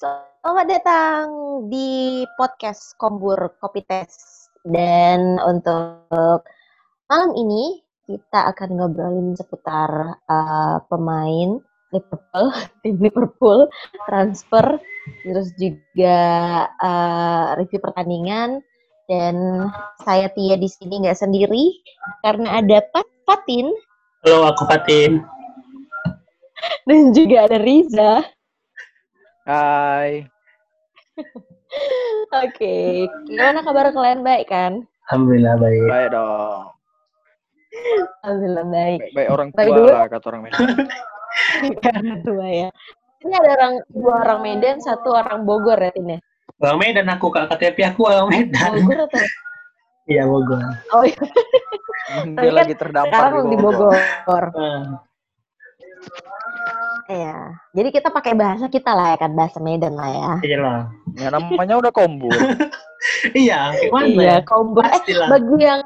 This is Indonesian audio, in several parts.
Selamat datang di podcast Kombur Kopi Tes. Dan untuk malam ini kita akan ngobrolin seputar uh, pemain Liverpool, tim Liverpool, transfer, terus juga uh, review pertandingan. Dan saya Tia di sini nggak sendiri karena ada Pat Fatin. Halo, aku Fatin. Dan juga ada Riza. Hai. Oke, gimana kabar kalian baik kan? Alhamdulillah baik. Baik dong. Alhamdulillah baik. Baik, baik orang Baik tua dulu. lah kata orang Medan. Karena tua ya. Ini ada orang dua orang Medan, satu orang Bogor ya Tin ya? Bang Medan aku kak KTP aku Bang Medan. Bogor atau? Iya Bogor. Oh iya, Dia kan lagi terdampar sekarang di Bogor. Ah, Iya. Jadi kita pakai bahasa kita lah ya kan, bahasa Medan lah ya. iya lah. Ya namanya udah kombo. Iya, gimana Iya, ya? Kombur. Eh, bagi yang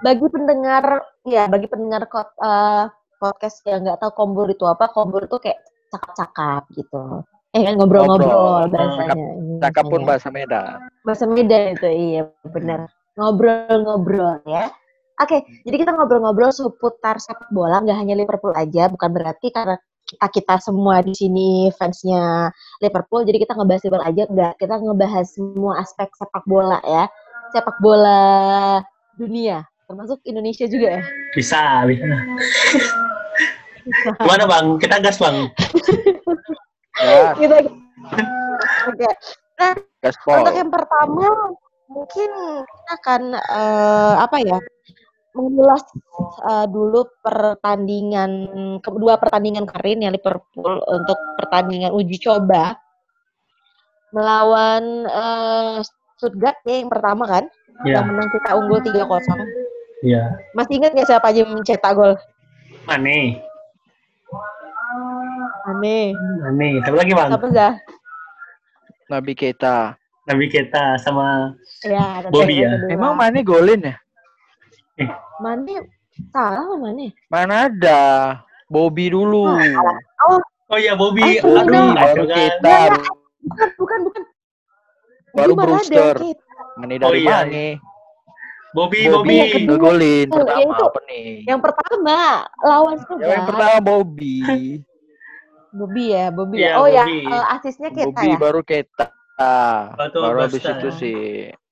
bagi pendengar ya bagi pendengar kot, eh, podcast yang nggak tahu kombur itu apa, kombur itu kayak cakap-cakap gitu. Eh kan ngobrol-ngobrol Ngobrol. bahasanya. Cakap pun bahasanya. bahasa Medan. bahasa Medan itu iya benar ngobrol-ngobrol ya oke jadi kita ngobrol-ngobrol seputar sepak bola nggak hanya Liverpool aja bukan berarti karena kita kita semua di sini fansnya Liverpool jadi kita ngebahas Liverpool aja enggak kita ngebahas semua aspek sepak bola ya sepak bola dunia termasuk Indonesia juga ya Bisa, bisa. Gimana Bang? Kita gas Bang. Ya, gitu oke gaspol. Untuk yang pertama, mungkin kita akan eh, apa ya? Mengulas eh, dulu pertandingan kedua pertandingan kemarin ya Liverpool untuk pertandingan uji coba melawan eh, Stuttgart ya yang pertama kan Iya, yang menang kita unggul 3-0. iya. Masih ingat nggak siapa aja yang mencetak gol? Mane. Aneh. Mane. Siapa lagi Bang? Siapa Zah? Nabi Keita. Nabi kita sama Ya, ada Bobby ya? Emang Mane golin ya? Mane salah Mane? Mana ada? Bobby dulu. Oh iya Bobby. Oh, Aduh, iya. baru aduh kan. kita. Bukan, bukan, bukan. Baru ada Brewster. kita? Mane Oh, dari iya. Mane. Bobby, Bobby Bobby. Ngegolin Oh, pertama yang itu- apa nih? Yang pertama lawan Ya, Stuttgart. yang pertama Bobby. Bobby ya, Bobby. Iya, ya. Oh ya, Bobby. eh, asisnya kita Bobby ya. baru Keita. Betul, Baru habis itu si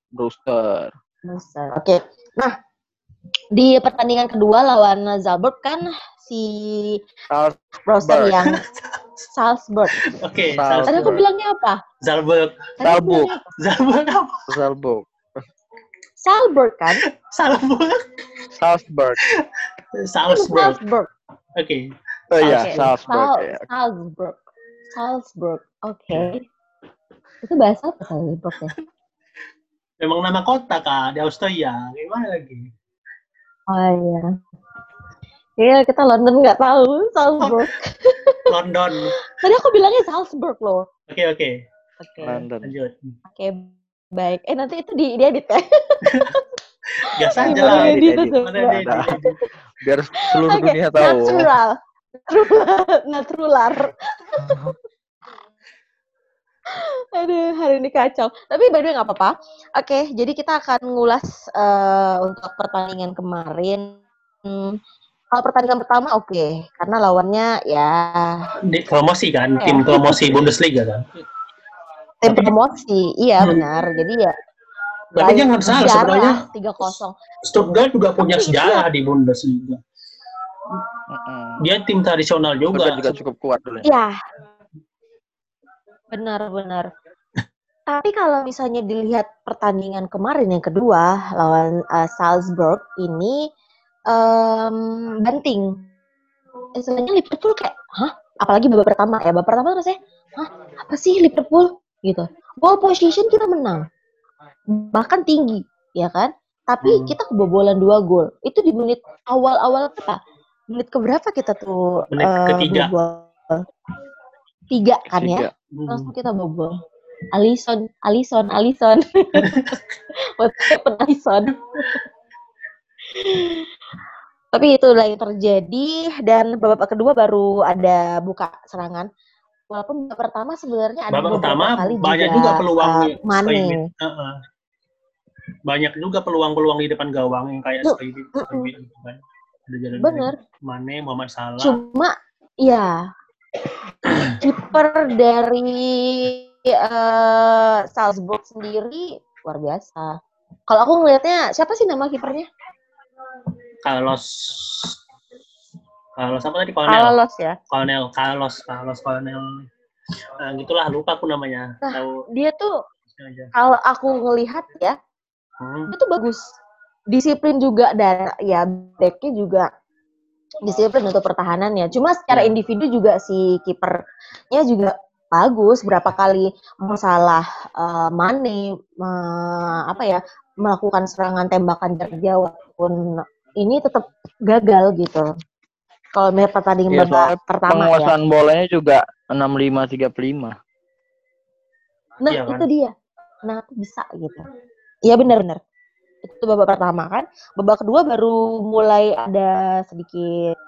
Brewster. Brewster. Oke. Nah, di pertandingan kedua lawan Zalberg kan si Salzburg. yang Salzburg. Oke, Salzburg. Tadi aku bilangnya apa? Zalburg. Aku Salzburg. bilangnya apa? Zalburg? Salzburg. Salzburg kan? Salzburg. Salzburg. Salzburg. Salzburg. Oke. Oh iya. Salzburg Sal- ya. Salzburg. Salzburg. Oke. Itu bahasa apa Salzburg ya? Memang nama kota kak di Austria. Gimana lagi? Oh iya. Iya, kita London nggak tahu Salzburg. London. Tadi aku bilangnya Salzburg loh. Oke oke. Oke. London. Lanjut. Oke, baik. Eh nanti itu di diedit ya. Gas aja Gimana lah. edit edit. edit? Biar seluruh Oke, dunia tahu. Natural. Natural. Natural. Aduh, hari ini kacau. Tapi by the way nggak apa-apa. Oke, jadi kita akan ngulas eh, untuk pertandingan kemarin. Hmm, kalau pertandingan pertama oke, karena lawannya ya Di promosi kan, Iya. tim promosi Bundesliga kan. tim promosi. Iya benar. Jadi ya Berarti lain jangan salah sebenarnya 3-0. Stuttgart juga punya Tapi sejarah di Bundesliga. Dia tim tradisional juga. Stuttgart juga cukup kuat dulu. ya. Iya. Benar-benar. Tapi kalau misalnya dilihat pertandingan kemarin yang kedua lawan uh, Salzburg ini em, banting. Istilahnya Liverpool kayak, hah? Apalagi babak pertama ya. Babak pertama rasanya, hah? Apa sih Liverpool? Gitu. Ball position kita menang. Bahkan tinggi, ya kan? Tapi Hmm. kita kebobolan dua gol. Itu di menit awal-awal apa? Menit keberapa kita tuh Menit eh, ketiga. bobol? Tiga kan ya? Tiga. Hmm. langsung kita bobol. Alison, Alison, Alison. Happened, Alison? Tapi itulah yang terjadi dan babak kedua baru ada buka serangan. Walaupun babak pertama sebenarnya ada Babak pertama kali banyak juga peluang uh, Mane. Skymin. Heeh. Banyak juga peluang-peluang di depan gawang yang kayak gitu kan. Ada jalan Bener. Mane, Muhammad Salah. Cuma ya kiper dari eh, Salzburg sendiri luar biasa. Kalau aku ngelihatnya siapa sih nama kipernya? Carlos Carlos apa tadi Kolonel? Carlos ya. Kolonel Carlos, Carlos Kolonel. Nah, gitulah lupa aku namanya. Nah. Tahu Dia tuh kalau aku ngelihat ya, Hmm. itu bagus. Disiplin juga dan ya backnya juga disiplin untuk pertahanannya. Cuma secara Iya. individu juga si kipernya juga bagus. Berapa kali masalah eh, Mane me- apa ya melakukan serangan tembakan jarak jauh pun ini tetap gagal gitu. Kalau melihat pertandingan babak soalnya pertama ya. Penguasaan bolanya juga 65 35. Nah, Iya kan? itu dia. Kenapa bisa gitu? Iya benar-benar. Itu babak pertama kan. Babak kedua baru mulai ada sedikit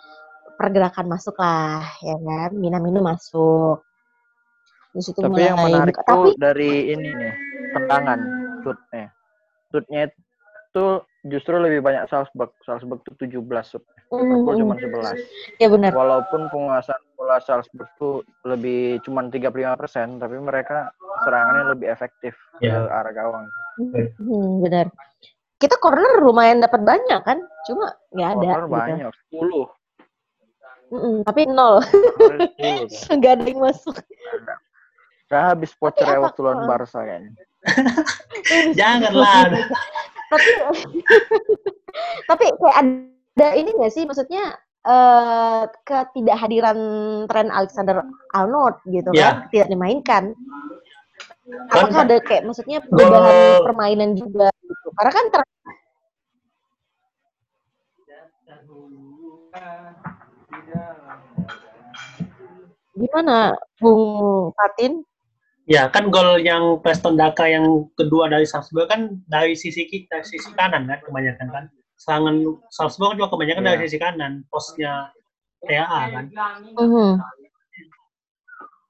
pergerakan masuk lah, ya kan? Minamino masuk. Di situ Tapi mulai yang menarik buka. tuh Tapi dari ini nih, tendangan shootnya. Shootnya itu justru lebih banyak Salzburg. Salzburg tuh 17 shoot. Liverpool mm, cuma 11. ya benar. Walaupun penguasaan bola Salzburg tuh lebih cuma 35%, tapi mereka serangannya lebih efektif ke Iya. arah gawang. Hmm, benar. Kita corner lumayan dapat banyak kan? Cuma nggak ada Corner gitu. banyak, 10. Mm-mm, tapi nol. Corner 10 tuh. nggak ada yang masuk. Udah habis voucher waktu lawan uh, Barca kayaknya. Janganlah. tapi tapi kayak ada ini nggak sih maksudnya eh ketidakhadiran tren Alexander Arnold gitu Ya. kan tidak dimainkan Kan- apakah ada kayak maksudnya perubahan permainan juga gitu karena kan ter- gimana Bung Patin Ya kan gol yang Preston Daka yang kedua dari Salzburg kan dari sisi ki- dari sisi kanan kan kebanyakan kan. Serangan Salzburg juga kebanyakan dari Iya. sisi kanan, posnya TAA kan. Mhm.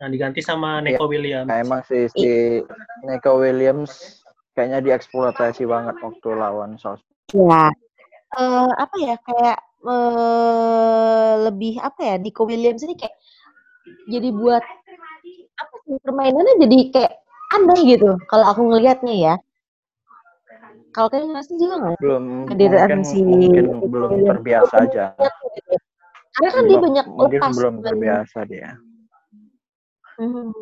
Nah diganti sama Neko Williams. Nah, emang sih si Nico Williams kayaknya dieksploitasi banget waktu lawan Salzburg. Ya, eh apa ya kayak eh lebih apa ya Nico Williams ini kayak jadi buat apa sih permainannya jadi kayak aneh gitu kalau aku ngelihatnya ya. Kalau kayak ngasih juga nggak? Belum Kehadiran mungkin, si mungkin belum terbiasa aja. Gitu. Karena kan dia Belum- banyak mungkin lepas. belum kan. terbiasa dia. Mhm.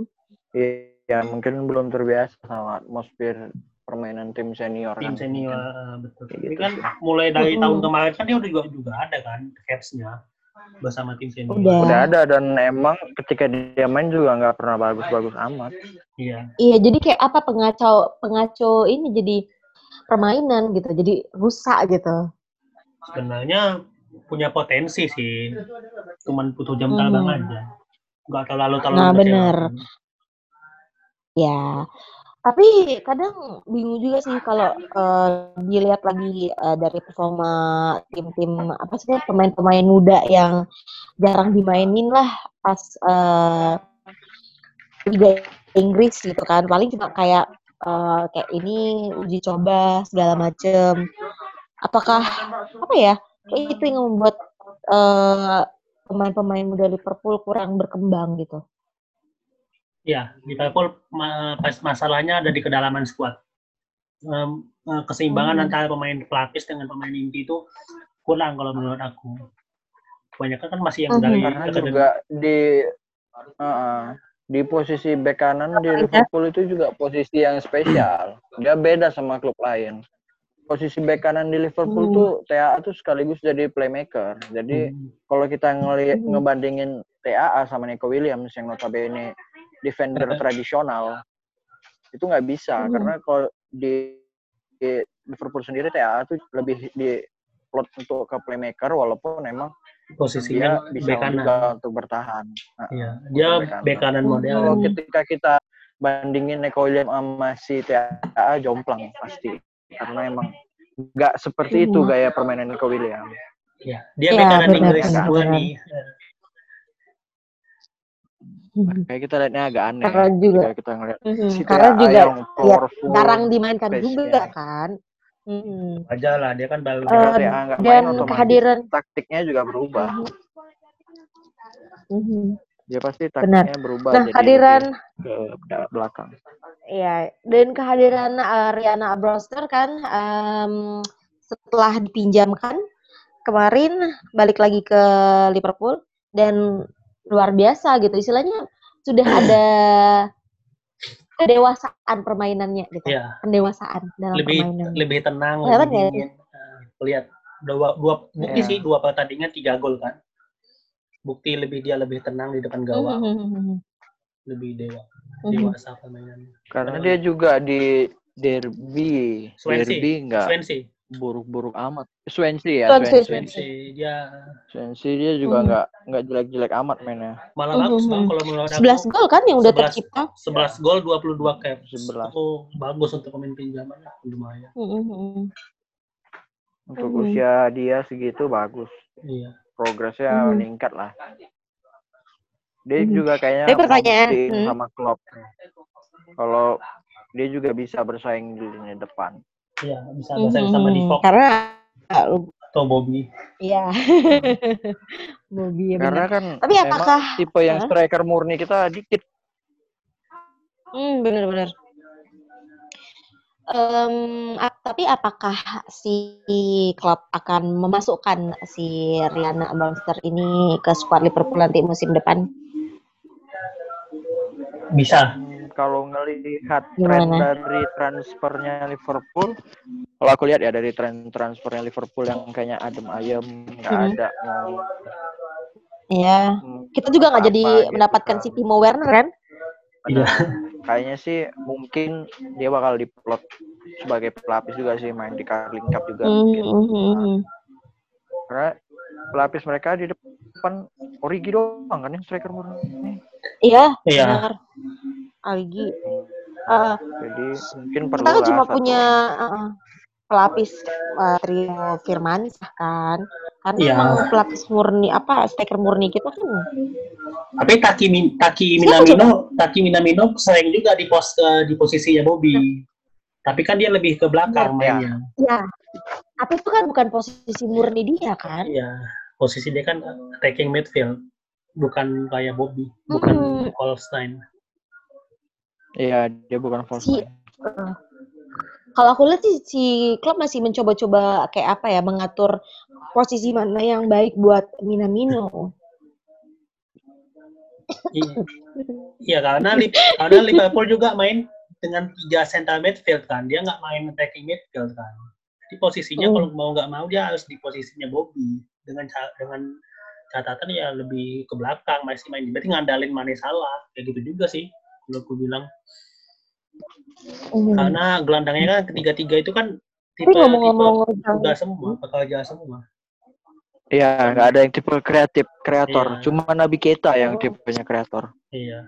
Iya, mungkin belum terbiasa sama atmosfer permainan tim senior. tim kan. senior eh, betul. Kayak Ini gitu kan sih. mulai dari Mm-mm. tahun kemarin kan dia udah juga juga ada kan capsnya bersama tim senior. Udah. Udah ada dan emang ketika dia main juga nggak pernah bagus-bagus amat. Iya. Iya, jadi kayak apa pengacau pengacau ini jadi permainan gitu, jadi rusak gitu. Sebenarnya punya potensi sih. Cuman butuh jam terbang aja. Enggak terlalu terlalu Nah, bener. Ya, tapi kadang bingung juga sih kalau eh, dilihat lagi eh, dari performa tim-tim apa sih pemain-pemain muda yang jarang dimainin lah pas eh, Liga Inggris gitu kan. Paling cuma kayak eh, kayak ini uji coba segala macem. Apakah apa ya? Itu yang membuat pemain-pemain muda Liverpool kurang berkembang gitu. Ya, Liverpool ma- pas masalahnya ada di kedalaman skuad. Em, eh, keseimbangan Hmm. antara pemain pelapis dengan pemain inti itu kurang kalau menurut aku. Kebanyakan kan masih yang Mhm. dari Karena juga di uh, di posisi bek kanan di Liverpool itu juga posisi yang spesial. Dia beda sama klub lain. Posisi bek kanan di Liverpool Hmm. tuh TAA tuh sekaligus jadi playmaker. Jadi Hmm. kalau kita ngelihat Hmm. ngebandingin TAA sama Nico Williams yang notabene defender tradisional itu nggak bisa Mhm. karena kalau di, di Liverpool sendiri TAA tuh lebih di plot untuk ke playmaker walaupun emang dia posisinya bisa bek kanan. juga untuk bertahan. Nah, Iya, dia bek kanan. kanan model. Kalau Hmm. ketika kita bandingin Nico Williams sama si TAA jomplang pasti karena emang nggak seperti itu Hmm. gaya permainan Nico Williams. Iya, dia Iya, bek kanan Inggris benar. nih. Kayak kita lihatnya agak aneh. Karena juga Ketika kita ngeliat Mhm, si karena juga yang ya, jarang dimainkan juga kan. Mhm. Wajar lah, dia kan baru nggak main dan otomatis kehadiran taktiknya juga berubah. Mhm. Dia pasti Benar. taktiknya berubah Nah, jadi kehadiran ke belakang. ya dan kehadiran eh, Rihanna Brewster kan em, setelah dipinjamkan kemarin balik lagi ke Liverpool dan luar biasa gitu istilahnya sudah ada kedewasaan permainannya gitu. Iya, Pendewasaan dalam lebih permainan. lebih tenang, Kelihatan lebih nggak dingin. Nah, lihat dua dua bukti Iya. sih dua pertandingan tiga gol kan. Bukti lebih dia lebih tenang di depan gawang, Mhm. lebih dewa dewasa permainannya. Karena Benar. dia juga di derby, Swansea, derby nggak Swansea, buruk-buruk amat. Swansea ya, Swansea. Swansea. Dia Swansea dia juga Mhm. nggak nggak jelek-jelek amat mainnya. malah bagus bang kalau menurut 11 aku. gol kan yang udah 11. tercipta. 11 gol 22 caps. 11. Itu bagus untuk pemain pinjaman lumayan. Mhm. Untuk Mhm. usia dia segitu bagus. Iya. Progresnya Mhm. meningkat lah. Dia Mhm. juga kayaknya Tapi pertanyaan, hmm. sama Klopp. Kalau dia juga bisa bersaing di lini depan. Iya, bisa bersaing sama Mhm. Divock Karena atau Bobby. Iya. Bobby ya Karena benar. kan Tapi apakah tipe yang striker murni kita dikit. Hmm, benar-benar. Em, ap- tapi apakah si klub akan memasukkan si Rihanna Monster ini ke skuad Liverpool nanti musim depan? Bisa. Hmm, Kalau ngelihat tren dari transfernya Liverpool, kalau aku lihat ya dari tren transfernya Liverpool yang kayaknya adem ayem, nggak Mhm. ada mau Ya, hmm, kita juga nggak jadi gitu mendapatkan kan. si Timo Werner kan? Iya. Kayaknya sih mungkin dia bakal diplot sebagai pelapis juga sih main di Carling Cup juga Hmm, mungkin. hmm, hmm, hmm. Karena pelapis mereka di depan Origi doang kan yang striker murni. Iya, Iya. benar. Aligi. Ah, Jadi mungkin perlu kita kan cuma satu punya uh, pelapis uh, trio Firmansyah kan karena emang pelapis murni apa striker murni kita kan Tapi Taki Min- Taki Minamino, Taki Minamino sering juga di pos ke di posisinya Bobby. Tapi kan dia lebih ke belakang Iya. mainnya. ya tapi itu kan bukan posisi murni dia kan Iya. Posisi dia kan attacking midfield, bukan kayak Bobby, bukan Hmm. Holstein. Iya, dia bukan false Si- nine. uh, kalau aku lihat sih si klub masih mencoba-coba kayak apa ya mengatur posisi mana yang baik buat Minamino Iya. Iya karena karena Liverpool juga main dengan tiga central midfield kan, dia nggak main attacking midfield kan. Jadi posisinya Hmm. kalau mau nggak mau dia harus di posisinya Bobby dengan dengan catatan ya lebih ke belakang masih main berarti ngandalin Mane salah kayak gitu juga sih kalau aku bilang Hmm. karena gelandangnya kan ketiga-tiga itu kan tipe tapi ngomong-ngomong tipe udah semua pekerja semua Iya, nggak ada yang tipe kreatif, kreator. Iya. Cuma Nabi Keita yang tipenya kreator. iya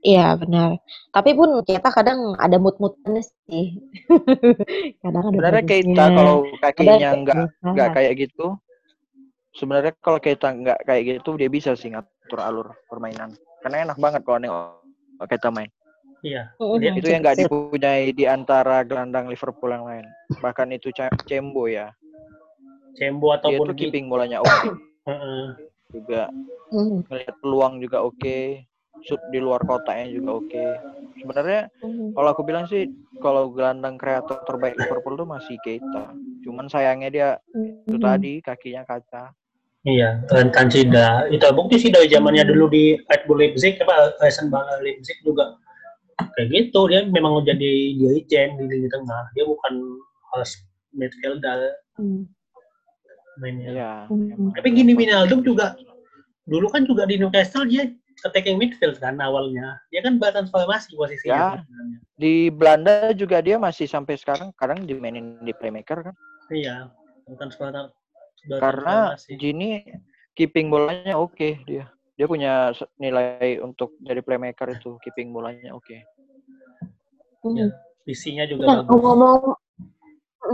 Iya benar. Tapi pun kita kadang ada mood-moodnya sih. kadang ada Sebenarnya Keita kalau kakinya nggak nggak kayak gitu, sebenarnya kalau Keita nggak kayak gitu dia bisa sih ngatur alur permainan. Karena enak banget kalau nengok Keita main. iya Mm-mm, Dia- Itu yang nggak dipunyai di antara gelandang Liverpool yang lain. Bahkan itu Cembo ya. Cembo Dia ataupun tuh Gi- keeping bolanya oke Heeh. juga. Mm, Ngelihat peluang juga oke. Shoot di luar kotaknya juga oke. Sebenarnya mm. kalau aku bilang sih kalau gelandang kreator terbaik Liverpool tuh masih Keita. Cuman sayangnya dia itu Mm. tadi kakinya kaca. Iya, rentan cedera. Itu bukti sih dari zamannya dulu di Red Bull Leipzig, apa Eisenbahn Leipzig juga kayak gitu. Dia memang jadi dirijen di lini tengah. Dia bukan host midfielder Mm. mainnya. Iya. Hmm. Tapi gini Wijnaldum juga dulu kan juga di Newcastle dia attacking midfield kan awalnya. Dia kan bertransformasi posisinya. Ya. sebenarnya. Di Belanda juga dia masih sampai sekarang kadang dimainin di playmaker kan. Iya, bertransformasi. Karena. Gini keeping bolanya oke dia. Dia punya nilai untuk jadi playmaker itu keeping bolanya oke. Mm. Ya, visinya juga Nah, bagus. ngomong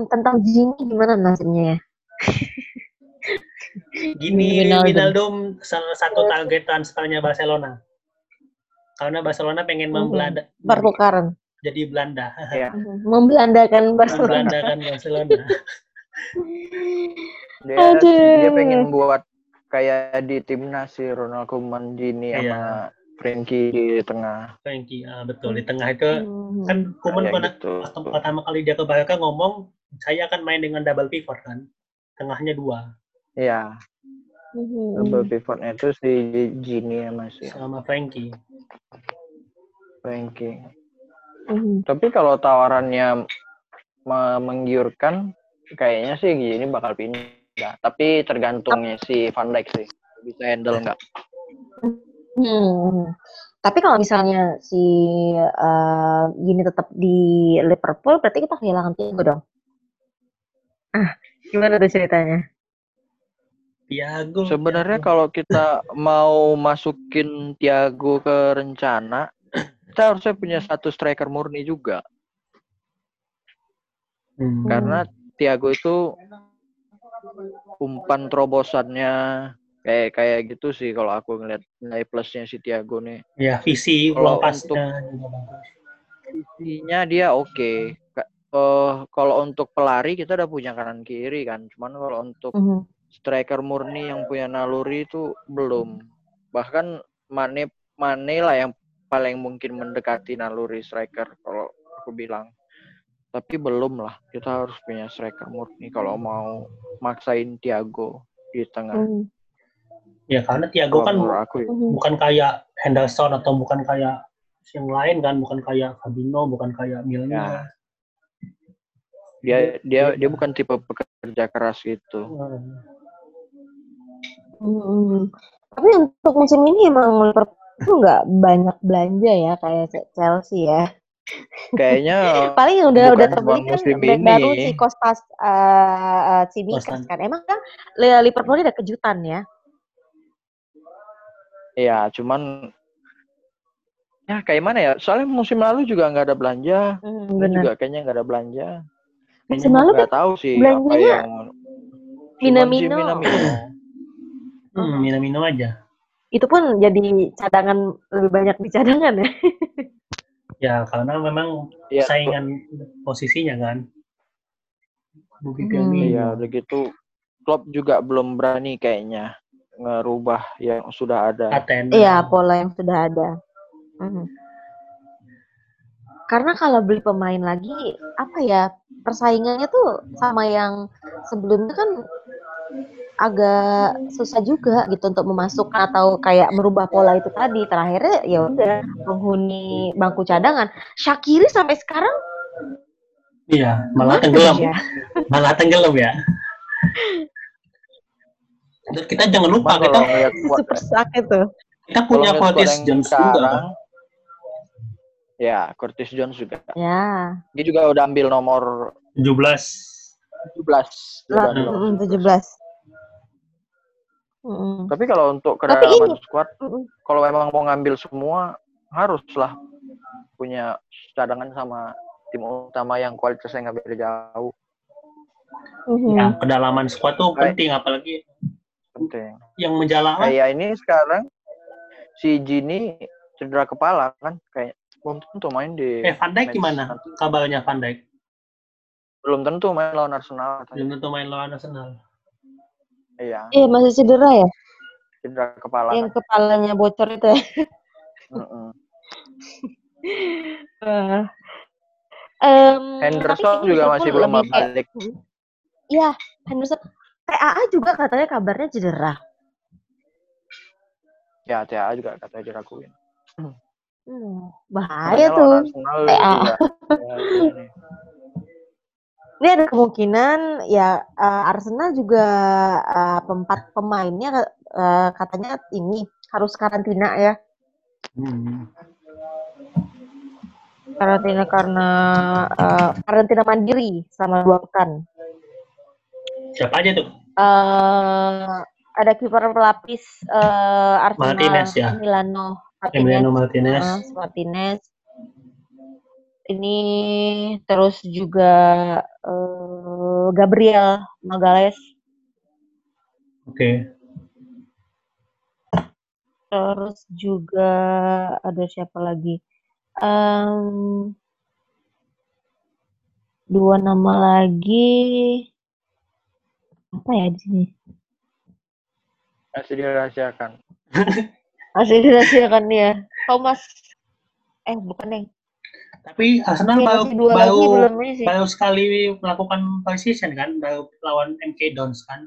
tentang Gini gimana nasibnya ya? Gini Wijnaldum. Salah satu target transfernya Barcelona. karena Barcelona pengen Mhm. membelanda Pertukaran. jadi Belanda ya Membelandakan Barcelona. membelandakan Barcelona dia Aduh. dia pengen buat kayak di timnas si Ronald Koeman Gini Iya. sama Frankie di tengah Frankie ah, betul di tengah itu Hmm. kan Kuman kayak pernah gitu pertama kali dia ke Barca ngomong saya akan main dengan double pivot kan tengahnya dua ya Mhm. double pivotnya itu si Gini sama si sama Frankie Frankie Mhm. tapi kalau tawarannya me- menggiurkan kayaknya sih Gini bakal pindah tapi tergantungnya si Van Dijk sih bisa handle nggak Hmm. Tapi kalau misalnya si eh, gini tetap di Liverpool, berarti kita kehilangan Thiago dong. Ah, gimana tuh ceritanya? Thiago Sebenarnya kalau kita mau masukin Thiago ke rencana, kita harusnya punya satu striker murni juga. Hmm. Karena Thiago itu umpan terobosannya kayak kayak gitu sih kalau aku ngeliat nilai plusnya si Thiago nih. ya visi Kalau bagus Visinya dia oke. Ka- eh, kalau untuk pelari kita udah punya kanan kiri kan. Cuman kalau untuk Mhm. striker murni yang punya naluri itu belum. Bahkan Mane Mane lah yang paling mungkin mendekati naluri striker kalau aku bilang. Tapi belum lah. Kita harus punya striker murni kalau mau maksain Thiago di tengah. Mhm. ya karena Thiago Kalau kan aku ya. Mhm. bukan kayak Henderson atau bukan kayak yang lain kan bukan kayak Fabinho bukan kayak Milner Dia dia dia bukan tipe pekerja keras gitu. Hmm. Mhm. Tapi untuk musim ini emang Liverpool nggak banyak belanja ya kayak Chelsea ya. Kayaknya Paling yang udah udah terbeli kan musim back ini. baru si Kostas uh, Tsimikas Kostas. kan. Emang kan Li- Liverpool ini ada kejutan ya. ya cuman ya kayak mana ya? Soalnya musim lalu juga nggak ada belanja. Hmm, Ini benar. juga kayaknya nggak ada belanja. Musim lalu kan nggak tahu sih apa belanjanya yang Cuman si Minamino. Minamino. Hmm, minum-minum aja itu pun jadi cadangan lebih banyak di cadangan ya. ya karena memang Ya, saingan posisinya kan Bukti Hmm. Iya, udah gitu Klopp juga belum berani kayaknya ngerubah yang sudah ada. Iya, pola yang sudah ada. Mhm. Karena kalau beli pemain lagi, apa ya, persaingannya tuh sama yang sebelumnya kan agak susah juga gitu untuk memasukkan atau kayak merubah pola itu tadi. Terakhirnya ya udah penghuni bangku cadangan. Shakiri sampai sekarang iya malah tenggelam ya. malah tenggelam ya Dan kita jangan lupa Cuman kita squad- Super sakit tuh. kita punya Curtis Jones juga sekarang, ya Curtis Jones juga. Ya. Dia juga udah ambil nomor 17 17. Dia udah ambil Lah, nomor mm, 17. Mm, Tapi kalau untuk kedalaman ini- squad, mm, kalau memang mau ngambil semua, haruslah punya cadangan sama tim utama yang kualitasnya nggak beda jauh. mhm. ya kedalaman squad tuh Kayak- penting apalagi Penting. yang menjalan Kayak ini sekarang si Gini cedera kepala kan, kayak belum tentu main di. eh Van Dijk gimana nanti. kabarnya Van Dijk Belum tentu main lawan Arsenal. belum tentu main lawan Arsenal Iya, Iya, masih cedera ya? cedera kepala. Yang kepalanya bocor itu ya? Eh, Henderson tapi kayaknya juga masih belum balik. Iya, Henderson. TAA juga katanya kabarnya cedera. Ya, TA juga katanya diraguin. Hmm, bahaya Makanya tuh. lawan ini. Ada kemungkinan ya eh, Arsenal juga eh, empat pemainnya eh, katanya ini harus karantina ya. Hmm. Karantina karena eh, karantina mandiri selama dua pekan. siapa aja tuh eh ada kiper pelapis eh Arsenal Martinez ya? Milano Martinez, Emiliano Martinez eh, Martinez. Ini terus juga eh, Gabriel Magalhaes. oke terus juga ada siapa lagi? Um, dua nama lagi apa ya di sini? Masih dirahasiakan. Masih dirahasiakan ya. Thomas eh bukan yang tapi Arsenal Iya, baru dua baru, lagi belum ini sih. baru sekali melakukan position kan, baru lawan MK Dons kan.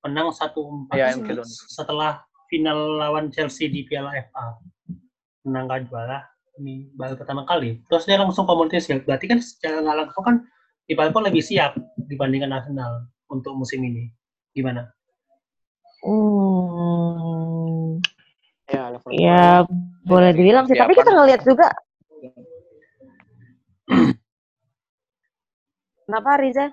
Menang 1-4 Iya, set- MK Dons. setelah final lawan Chelsea di Piala FA. Menang kan juara. Ini baru pertama kali. Terus dia langsung Community Shield. Berarti kan secara nggak langsung kan Liverpool lebih siap dibandingkan Arsenal untuk musim ini. Gimana? Hmm, Ya, ya boleh dibilang sih. Tapi kita Persiapan. ngeliat juga. Kenapa Riza?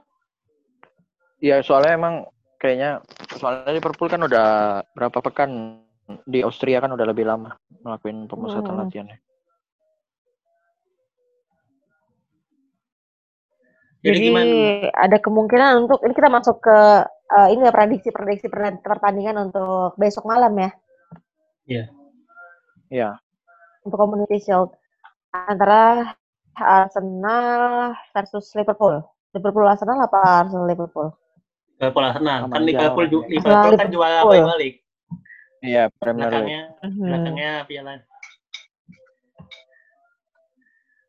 Iya, soalnya emang kayaknya soalnya Liverpool kan udah berapa pekan di Austria kan udah lebih lama ngelakuin pemusatan Hmm. latihannya. Jadi, Jadi gimana? ada kemungkinan untuk ini kita masuk ke eh, ini ya prediksi-prediksi per- pertandingan untuk besok malam ya Iya. untuk Community Shield antara Arsenal versus Liverpool. Liverpool Arsenal apa Arsenal Liverpool? Liverpool Arsenal. Kan Liverpool, lawannya. Liverpool kan Liverpool. juara Premier League. Iya, Premier League. Belakangnya, belakangnya Piala.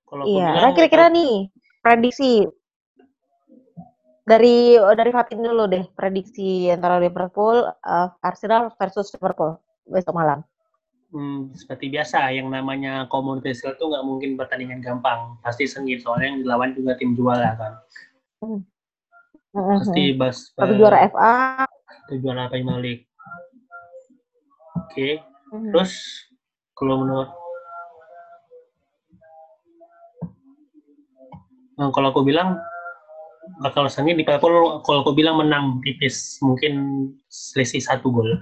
Kalau Iya, nah kira-kira nih prediksi dari dari Fatin dulu deh prediksi antara Liverpool, eh, Arsenal versus Liverpool besok malam. Hmm, seperti biasa, yang namanya Community Shield itu nggak mungkin pertandingan gampang. Pasti sengit, soalnya yang dilawan juga tim juara kan. Pasti Mhm. bas, Tapi juara FA. itu juara Premier League. Oke, Mhm. terus kalau menurut Nah, kalau aku bilang bakal sengit di Liverpool kalau aku bilang menang tipis mungkin selisih satu gol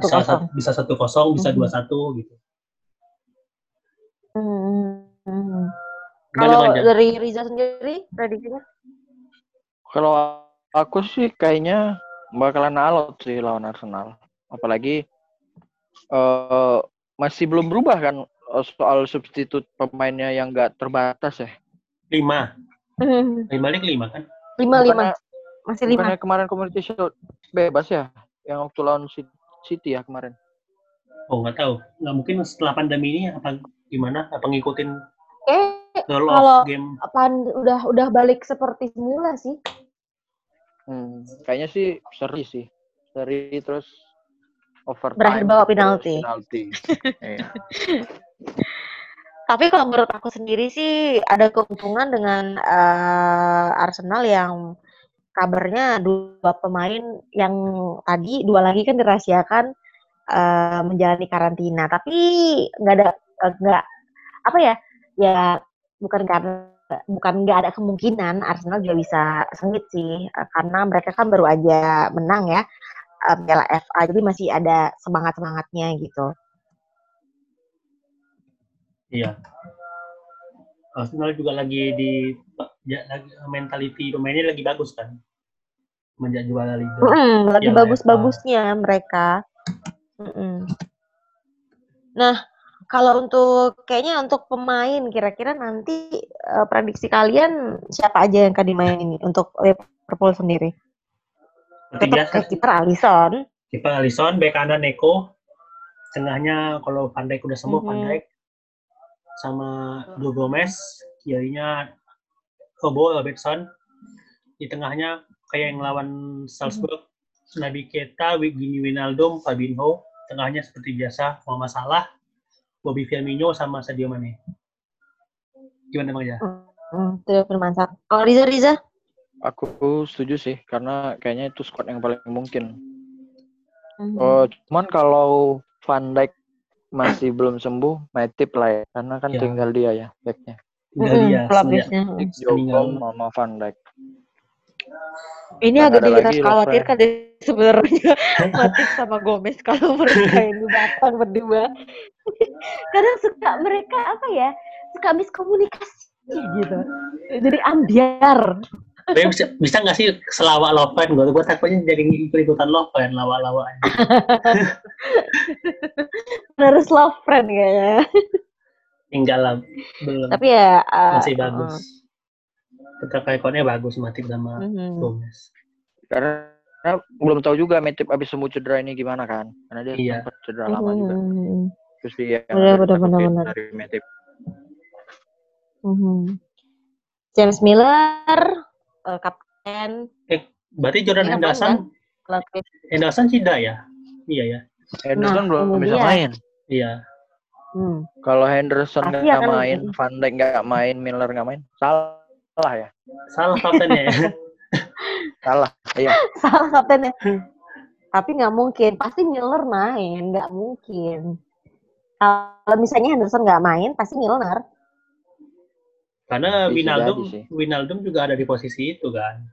bisa satu, bisa satu kosong bisa Mhm. dua satu gitu. Gimana, Kalau dari Riza sendiri prediksinya? Kalau aku sih kayaknya bakalan alot sih lawan Arsenal. Apalagi eh masih belum berubah kan eh, soal substitut pemainnya yang nggak terbatas ya. lima. Premier League lima kan Lima lima masih lima. Bukannya kemarin Community Shield bebas ya? Yang waktu lawan Ci- City ya kemarin. oh nggak tahu nggak mungkin setelah pandemi ini apa gimana apa ngikutin Eh, Kalau- game apaan udah udah balik seperti semula sih. Hmm, kayaknya sih seri sih. Seri terus overtime. Berakhir bawa penalti. penalti. Iya. Tapi kalau menurut aku sendiri sih ada keuntungan dengan eh, Arsenal yang kabarnya dua pemain yang tadi dua lagi kan dirahasiakan eh, menjalani karantina. Tapi nggak ada eh, nggak apa ya ya bukan karena bukan nggak ada kemungkinan Arsenal juga bisa sengit sih eh, karena mereka kan baru aja menang ya eh, Piala FA jadi masih ada semangat semangatnya gitu. iya Arsenal juga lagi di ya, lagi mentality pemainnya lagi bagus kan menjadi juara liga Mm, lagi bagus-bagusnya mereka. Mm-mm. Nah, kalau untuk kayaknya untuk pemain kira-kira nanti eh, prediksi kalian siapa aja yang akan dimainin untuk Liverpool sendiri? seperti Tetap biasa ke kiper Alisson. kiper Alisson bek kanan Neko. Tengahnya kalau Van Dijk udah sembuh Van Mhm. Dijk. Sama Joe Gomez. Kirinya Kobo Robertson. Di tengahnya kayak yang lawan Salzburg Nabi Keita, Gini Wijnaldum, Fabinho. Tengahnya seperti biasa Muhammad Salah Bobby Firmino sama Sadio Mane gimana Bang ya? Hmm, itu bermanfaat. Kalau Riza Riza? Aku setuju sih karena kayaknya itu squad yang paling mungkin. Mhm. Oh, cuman kalau Van Dijk masih belum sembuh, Matip lah ya. Karena kan Ya. tinggal dia ya backnya. Tinggal Mm-mm, dia semenjak pelapisnya. Jogong sama Van Dijk. Ini Dan agak ada kita lagi khawatirkan deh sebenarnya Matip sama Gomez kalau mereka ini datang berdua. Kadang suka mereka apa ya? Suka miskomunikasi gitu. Jadi ambiar. Tapi bisa, bisa nggak sih selawak loven gue? Gue takutnya jadi ikut-ikutan loven, lawak-lawak. Harus love friend kayaknya. Enggak lah, belum. Tapi ya uh, Masih bagus. Tetap ikonnya bagus, Matip sama mhm. Gomez. Karena belum tahu juga Matip abis sembuh cedera ini gimana kan. Karena dia Iya. sempat cedera lama juga. Mhm. Terus dia yang Benar, benar, benar, dari Matip. Mhm. James Miller, uh, kapten. Berarti Jordan Henderson. Henderson tidak ya? Iya ya, Henderson Nah, belum bisa dia. main. iya. Hmm. Kalau Henderson nggak main, Van Dijk nggak main, Miller nggak main, salah ya? Salah kaptennya ya. Salah. Iya. Salah kaptennya. Tapi nggak mungkin. Pasti Miller main. Nggak mungkin. Kalau misalnya Henderson nggak main, pasti Milner. Karena Bisa Winaldum. Winaldum juga ada di posisi itu kan.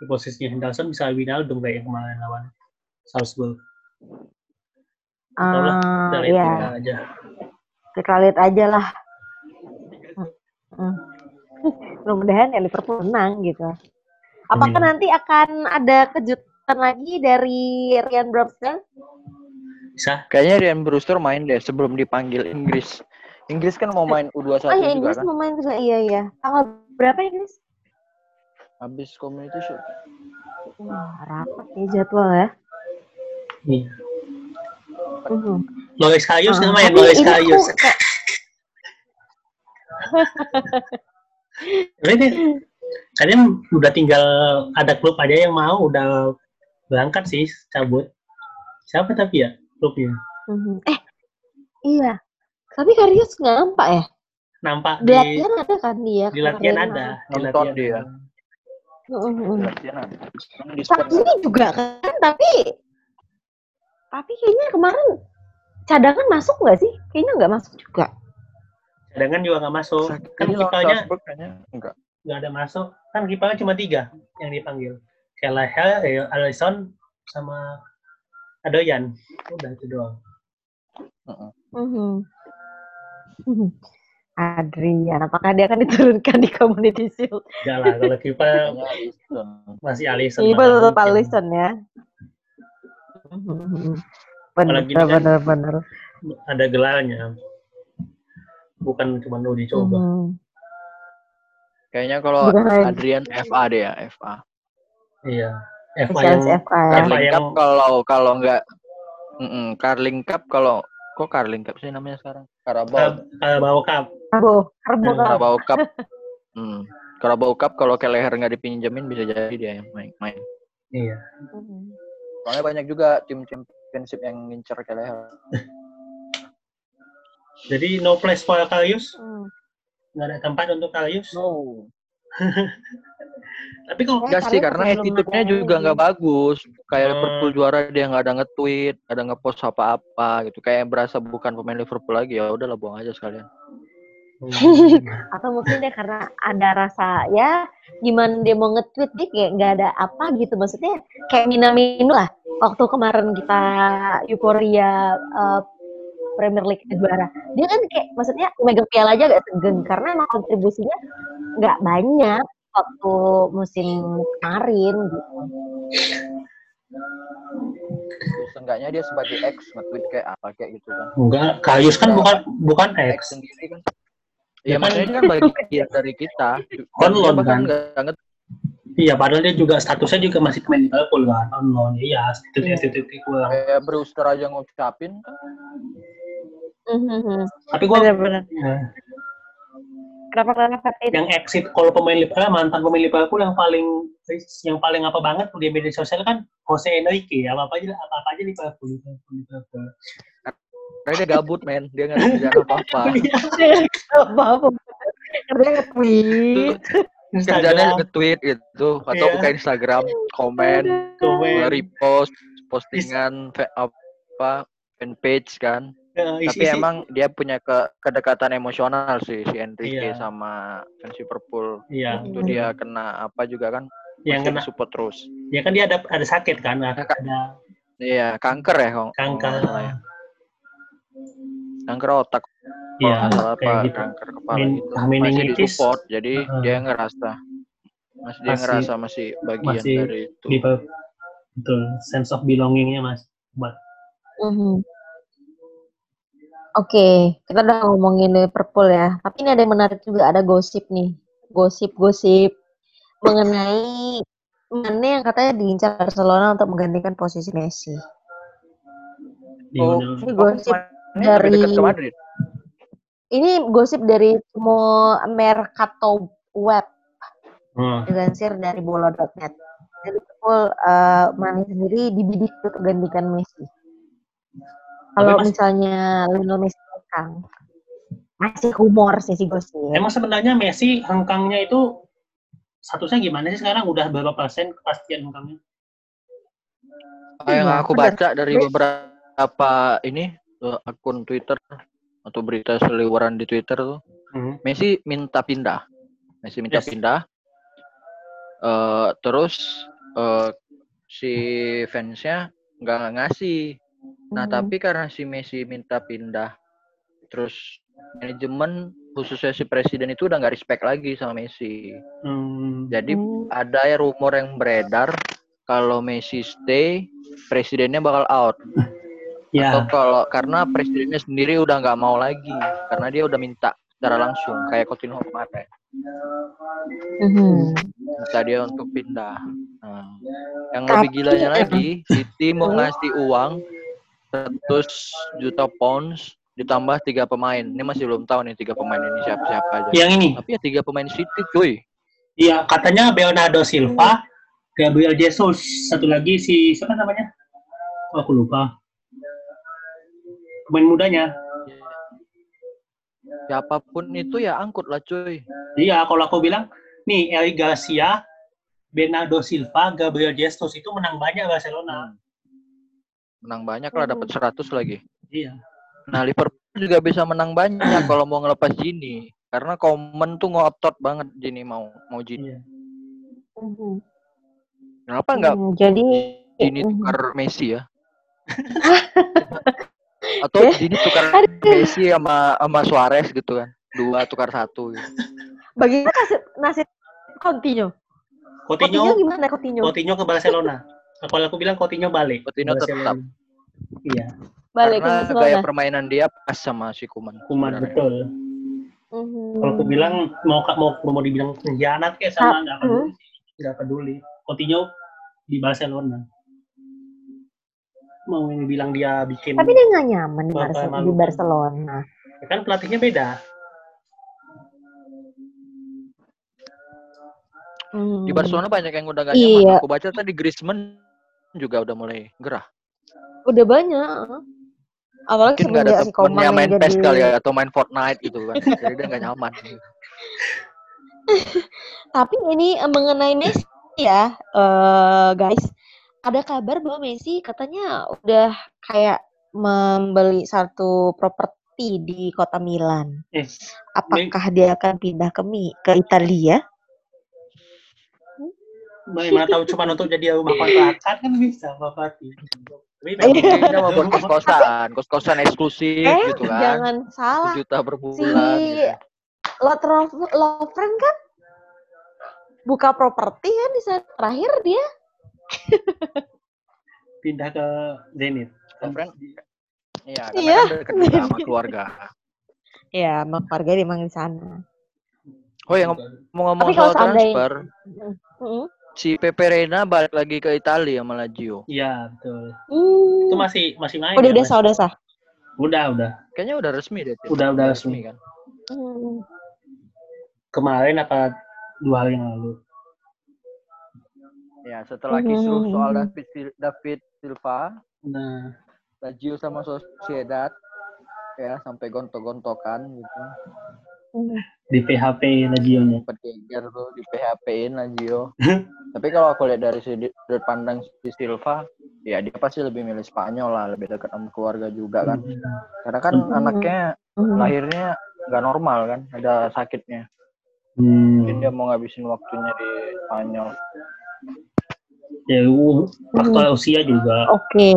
Di posisinya Henderson bisa Winaldum kayak yang kemarin lawan Salzburg. Atau lah, Ah, Kita lihat iya. aja. Kita lihat aja lah. Hmm. Mudah-mudahan ya Liverpool menang gitu. Apakah Amin. nanti akan ada kejutan lagi dari Ryan Brewster? Bisa. Kayaknya Ryan Brewster main deh sebelum dipanggil Inggris. Inggris kan mau main U21 Oh ya juga Inggris kan. mau main juga. Iya iya. Tanggal berapa Inggris? Habis community shield. Wah, rapat ya jadwal ya. Iya. Lois Kayus Ah, namanya tapi Lois Kayus. Ini kalian udah tinggal ada klub aja yang mau udah berangkat sih cabut. Siapa tapi ya klubnya? Mhm. Eh, iya. Tapi Karius nggak nampak ya? Nampak Di di latihan ada kan dia? di latihan ada. Di latihan dia. Mhm, mhm. Latihan ada. Yang di Saat ini juga kan, tapi tapi kayaknya kemarin cadangan masuk nggak sih? Kayaknya nggak masuk juga. Cadangan juga nggak masuk. Kan kipernya enggak. nggak ada masuk. Kan kipernya cuma tiga yang dipanggil. Kelleher, eh, Alisson, sama Adoyan. Udah itu doang. Heeh. Mhm. Mhm. Adrian, apakah dia akan diturunkan di Community Shield? Enggak lah, kalau Alisson. masih Alisson. Iya tetap. Alisson ya. Benar, benar, benar. Ada gelarnya. Bukan cuma lu dicoba. Mhm. Kayaknya kalau. Adrian FA deh ya, FA. Iya. Eva yang FA ya. Carling yang- Cup kalau kalau enggak Mm-mm, Carling Cup kalau kok Carling Cup sih namanya sekarang? Carabao. Carabao Cup. Hmm. Cup. Carabao Cup. Hmm. Carabao Cup kalau Kelleher nggak dipinjemin bisa jadi dia yang main. main. Iya. Mhm. Soalnya banyak juga tim championship yang ngincer Kelleher. Jadi no place for Karius. Hmm. Nggak ada tempat untuk Karius. No. Tapi kok Enggak sih karena attitude-nya juga nggak bagus. Kayak Hmm. Liverpool juara dia nggak ada nge-tweet, nggak ada nge-post apa-apa gitu. Kayak berasa bukan pemain Liverpool lagi ya udahlah buang aja sekalian. Hmm. atau mungkin dia karena ada rasa ya gimana dia mau nge-tweet dia kayak nggak ada apa gitu maksudnya kayak Minamino lah waktu kemarin kita euforia uh, Premier League juara dia kan kayak maksudnya megang piala aja gak segen karena emang kontribusinya nggak banyak waktu musim kemarin gitu Terus Seenggaknya dia sebagai ex nge-tweet kayak apa kayak gitu kan. Enggak, Karius kan bukan bukan Ex X. sendiri kan. Ya Ya, kan- maksudnya dia kan bagian dari kita. On Dia loan bahkan kan? Iya, padahal dia juga statusnya juga masih pemain Liverpool kan. On loan. Iya, itu itu itu kurang. kayak Brewster aja ngucapin kan. Mhm. Tapi gua benar-benar ya, kenapa kenapa itu yang exit kalau pemain Liverpool mantan pemain Liverpool yang paling yang paling apa banget di media sosial kan Jose Enrique apa apa aja apa apa aja Liverpool Liverpool Liverpool. Karena dia gabut men, dia nggak ada kerjaan apa-apa. apa apa karena nge-tweet Kerjanya Instagram, nge-tweet gitu, atau Iya. buka Instagram, komen, komen, repost, postingan, apa, fanpage kan. Ya, isi- Tapi isi- emang dia punya ke kedekatan emosional sih si Enrique Iya. sama fans Liverpool. iya, Itu dia kena apa juga kan? yang kena support terus. ya kan dia ada ada sakit kan ada, Ya, Iya, kanker ya kalau kanker salah ya. Kanker otak. Iya, salah kayak apa gitu. kanker kepala Min- gitu masih meningitis. disupport jadi Heeh. dia ngerasa masih dia Masih- ngerasa masih bagian masih dari itu Di, betul, sense of belongingnya mas. Buat Mhm. Oke, kita udah ngomongin Liverpool ya. Tapi ini ada yang menarik juga, ada gosip nih. Gosip-gosip mengenai Mane yang katanya diincar Barcelona untuk menggantikan posisi Messi. Oh, mana- Ini gosip dekat dari ini gosip dari semua Mercato Web Hmm. dilansir dari bola.net. Jadi Liverpool uh, Mane sendiri dibidik untuk gantikan Messi. Kalau Mas- misalnya Lionel Messi hengkang, masih humor sih si gosip. Emang sebenarnya Messi hengkangnya itu statusnya gimana sih sekarang? Udah berapa persen kepastian hengkangnya? Yang Iya, aku baca dari beberapa ini eh, akun Twitter atau berita seliweran di Twitter tuh Hmm. Messi minta pindah Messi minta Yes. pindah eh terus eh si fansnya nggak ngasih nah Hmm. tapi karena si Messi minta pindah terus manajemen khususnya si presiden itu udah nggak respect lagi sama Messi Hmm. jadi Hmm. ada ya rumor yang beredar kalau Messi stay presidennya bakal out Ya, atau kalau karena presidennya sendiri udah nggak mau lagi karena dia udah minta secara langsung kayak Coutinho kemarin Mhm. minta dia untuk pindah. Nah, yang Tapi lebih gilanya lagi, City mau ngasih uang 100 juta pounds ditambah tiga pemain. Ini masih belum tahu nih tiga pemain ini siapa-siapa aja. yang ini. Tapi ya tiga pemain City, cuy. Iya, katanya Bernardo Silva, Gabriel Jesus, satu lagi si siapa namanya? Oh, aku lupa. Pemain mudanya. Siapa pun itu ya angkut lah, cuy. Iya, kalau aku bilang, nih Eric Garcia, Bernardo Silva, Gabriel Jesus itu menang banyak Barcelona. Menang banyak lah, dapat 100 lagi. Iya. Nah, Liverpool juga bisa menang banyak kalau mau ngelepas Gini. Karena Komen tuh ngotot banget Gini mau mau Gini. Iya. Kenapa nggak Hmm, jadi Gini Mhm. tukar Messi ya? Atau Gini tukar. Messi sama sama Suarez gitu kan? Dua tukar satu. Gitu. bagaimana nasib nasib Coutinho? Coutinho Coutinho, gimana Coutinho? Coutinho ke Barcelona. Kalau aku bilang Coutinho balik. Coutinho ke tetap. Barcelona. Iya, Balik ke Karena Barcelona. gaya permainan dia pas sama si Kuman. Kuman sebenarnya. betul. Mhm. Kalau aku bilang mau mau mau dibilang pengkhianat kayak sama nggak Hmm. peduli, nggak peduli. Coutinho di Barcelona. Mau bilang dia bikin, Tapi dia nggak nyaman di, Bapak Barce- malu. di Barcelona. kan pelatihnya beda. Hmm. Di Barcelona banyak yang udah gak Iya. nyaman. Aku baca tadi Griezmann juga udah mulai gerah. Udah banyak. Apalagi Mungkin nggak ada si temennya yang main jadi... PES kali ya atau main Fortnite gitu kan. Jadi dia nggak nyaman. Tapi ini eh, mengenai Messi ya, eh guys, ada kabar bahwa Messi katanya udah kayak membeli satu properti di kota Milan. Eh, Apakah dia akan pindah ke Mi ke Italia? Mana tahu cuma untuk jadi rumah kontrakan kan bisa Pak Fatih. Tapi Iya. mau buat kos-kosan, kos-kosan eksklusif Eh, gitu kan. jangan salah. Sejuta per Si bulan gitu. Lot Love- Lovren kan buka properti kan di saat terakhir dia. pindah ke Zenit. Lovren? Iya, karena Iya. kan dekat sama keluarga. Ya, sama keluarga dia emang di sana. Oh ya mau ngomong Tapi kalau soal transfer, Mm. Si Pepe Reina balik lagi ke Italia sama Lazio. Iya betul. Hmm. Itu masih masih main. Udah ya, udah sah, udah sah. Udah udah. Kayaknya udah resmi deh. Udah, udah resmi. kan. Hmm. Kemarin apa dua hari yang lalu. Ya, setelah Mhm, kisruh soal. David David Silva, Nah, Lazio sama Sociedad ya sampai gontok-gontokan gitu. Hmm. di PHP Lazio-nya. Sempat geger tuh di PHP-in Lazio. Tapi kalau aku lihat dari sudut pandang si Silva, ya dia pasti lebih milih Spanyol lah, lebih dekat sama keluarga juga kan. Karena kan Mhm. anaknya Hmm. lahirnya nggak normal kan, ada sakitnya. Hmm. Mungkin dia mau ngabisin waktunya di Spanyol. Ya, faktor usia juga. Oke.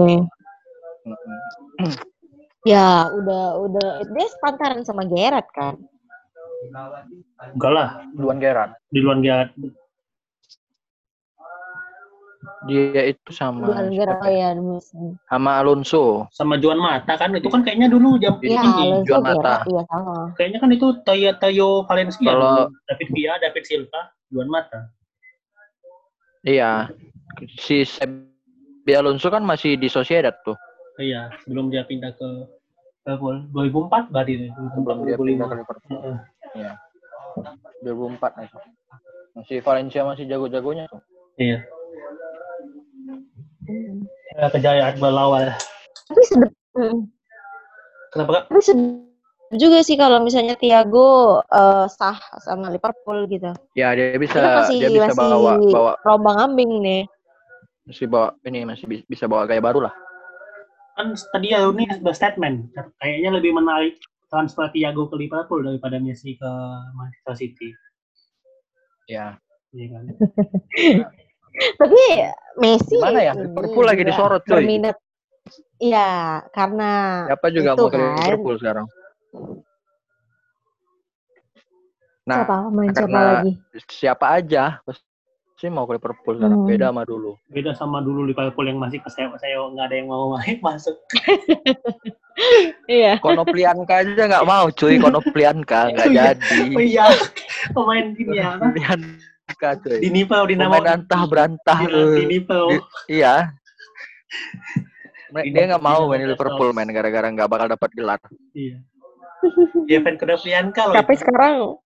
Mm-mm. Ya, udah udah dia sepantaran sama Gerard kan. Enggak lah, Duluan Gerard. di luar Gerard. Dia itu sama Gerard ya? ya, musim. sama Alonso. Sama Juan Mata kan itu kan kayaknya dulu jam Iya, Iya, ini. Alonso Juan Mata. Gerard, iya sama. Kayaknya kan itu Tayo Tayo Valencia. Kalau- dulu. David Villa, David Silva, Juan Mata. Iya. Si Sebi Alonso kan masih di Sociedad tuh. Iya, sebelum dia pindah ke Liverpool 2004 berarti itu. Sebelum dia pindah ke Liverpool. Iya. 2004 itu. Masih Valencia masih jago-jagonya tuh. Iya. Ya, kejayaan belawal. Tapi sedep, hmm. Kenapa kak? tapi sedep juga sih kalau misalnya Thiago eh, sah sama Liverpool gitu. Ya dia bisa Kita masih dia bisa masih bawa bawa rombang ambing nih. masih bawa ini masih bi- bisa bawa gaya baru lah. Kan tadi ya ini sudah statement. Kayaknya lebih menarik transfer Thiago ke Liverpool daripada Messi ke Manchester City. Ya. Iya kan? Tapi Messi Gimana ya? Liverpool lagi disorot, coy. Berminat. Iya, karena Siapa juga mau ke kan. Liverpool sekarang? Nah, siapa main siapa lagi? siapa aja pasti mau ke Liverpool sekarang. Hmm. Beda sama dulu. Beda sama dulu Liverpool yang masih keseo-seo nggak ada yang mau main masuk. Iya. Konoplianka aja nggak mau, cuy. Konoplianka nggak iya. jadi. Oh iya, pemain gini ya. Konoplianka, cuy. Di Nipel, di nama Pemain antah berantah. di, lu. di Iya. Di- Dia nggak mau main di Liverpool, main gara-gara nggak bakal dapat gelar. Iya. Dia fan Konoplianka loh. Tapi sekarang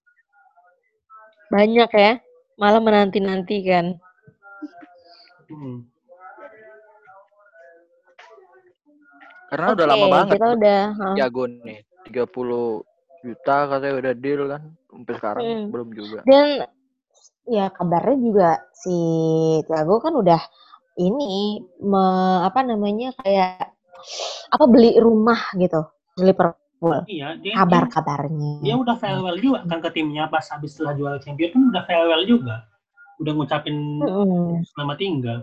banyak ya, malah menanti-nanti kan. Hmm. Karena udah lama banget Kita udah. huh. Thiago nih. 30 juta katanya udah deal kan. Sampai sekarang Hmm. belum juga. Dan ya kabarnya juga si Thiago kan udah ini me- apa namanya kayak apa beli rumah gitu di Liverpool. Iya, dia, dia, Kabar-kabarnya. dia udah farewell juga kan ke timnya pas habis setelah juara champion kan udah farewell juga. Udah ngucapin Mm-mm. selamat tinggal.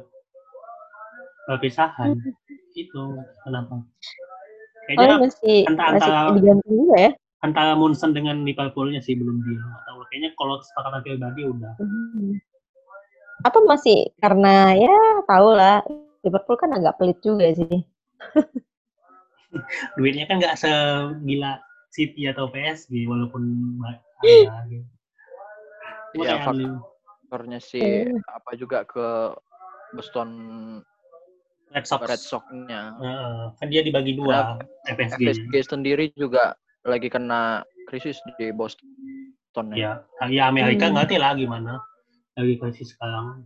Perpisahan. Itu kenapa? Oh, Kayaknya masih antara- masih antara- diganti juga ya. antara Munson dengan Liverpoolnya sih belum deal. Atau kayaknya kalau kesepakatan pribadi udah. Hmm. Atau masih karena ya tau lah Liverpool kan agak pelit juga sih. Duitnya kan nggak segila City atau PSG walaupun ada gitu. Cuma Iya, Anli- Faktornya si Hmm. apa juga ke Boston Red Sox. Red Sox-nya. Heeh, kan dia dibagi dua FSG. FSG sendiri juga lagi kena krisis di Boston ya. Ya, ya Amerika Hmm. ngerti lah gimana lagi krisis sekarang.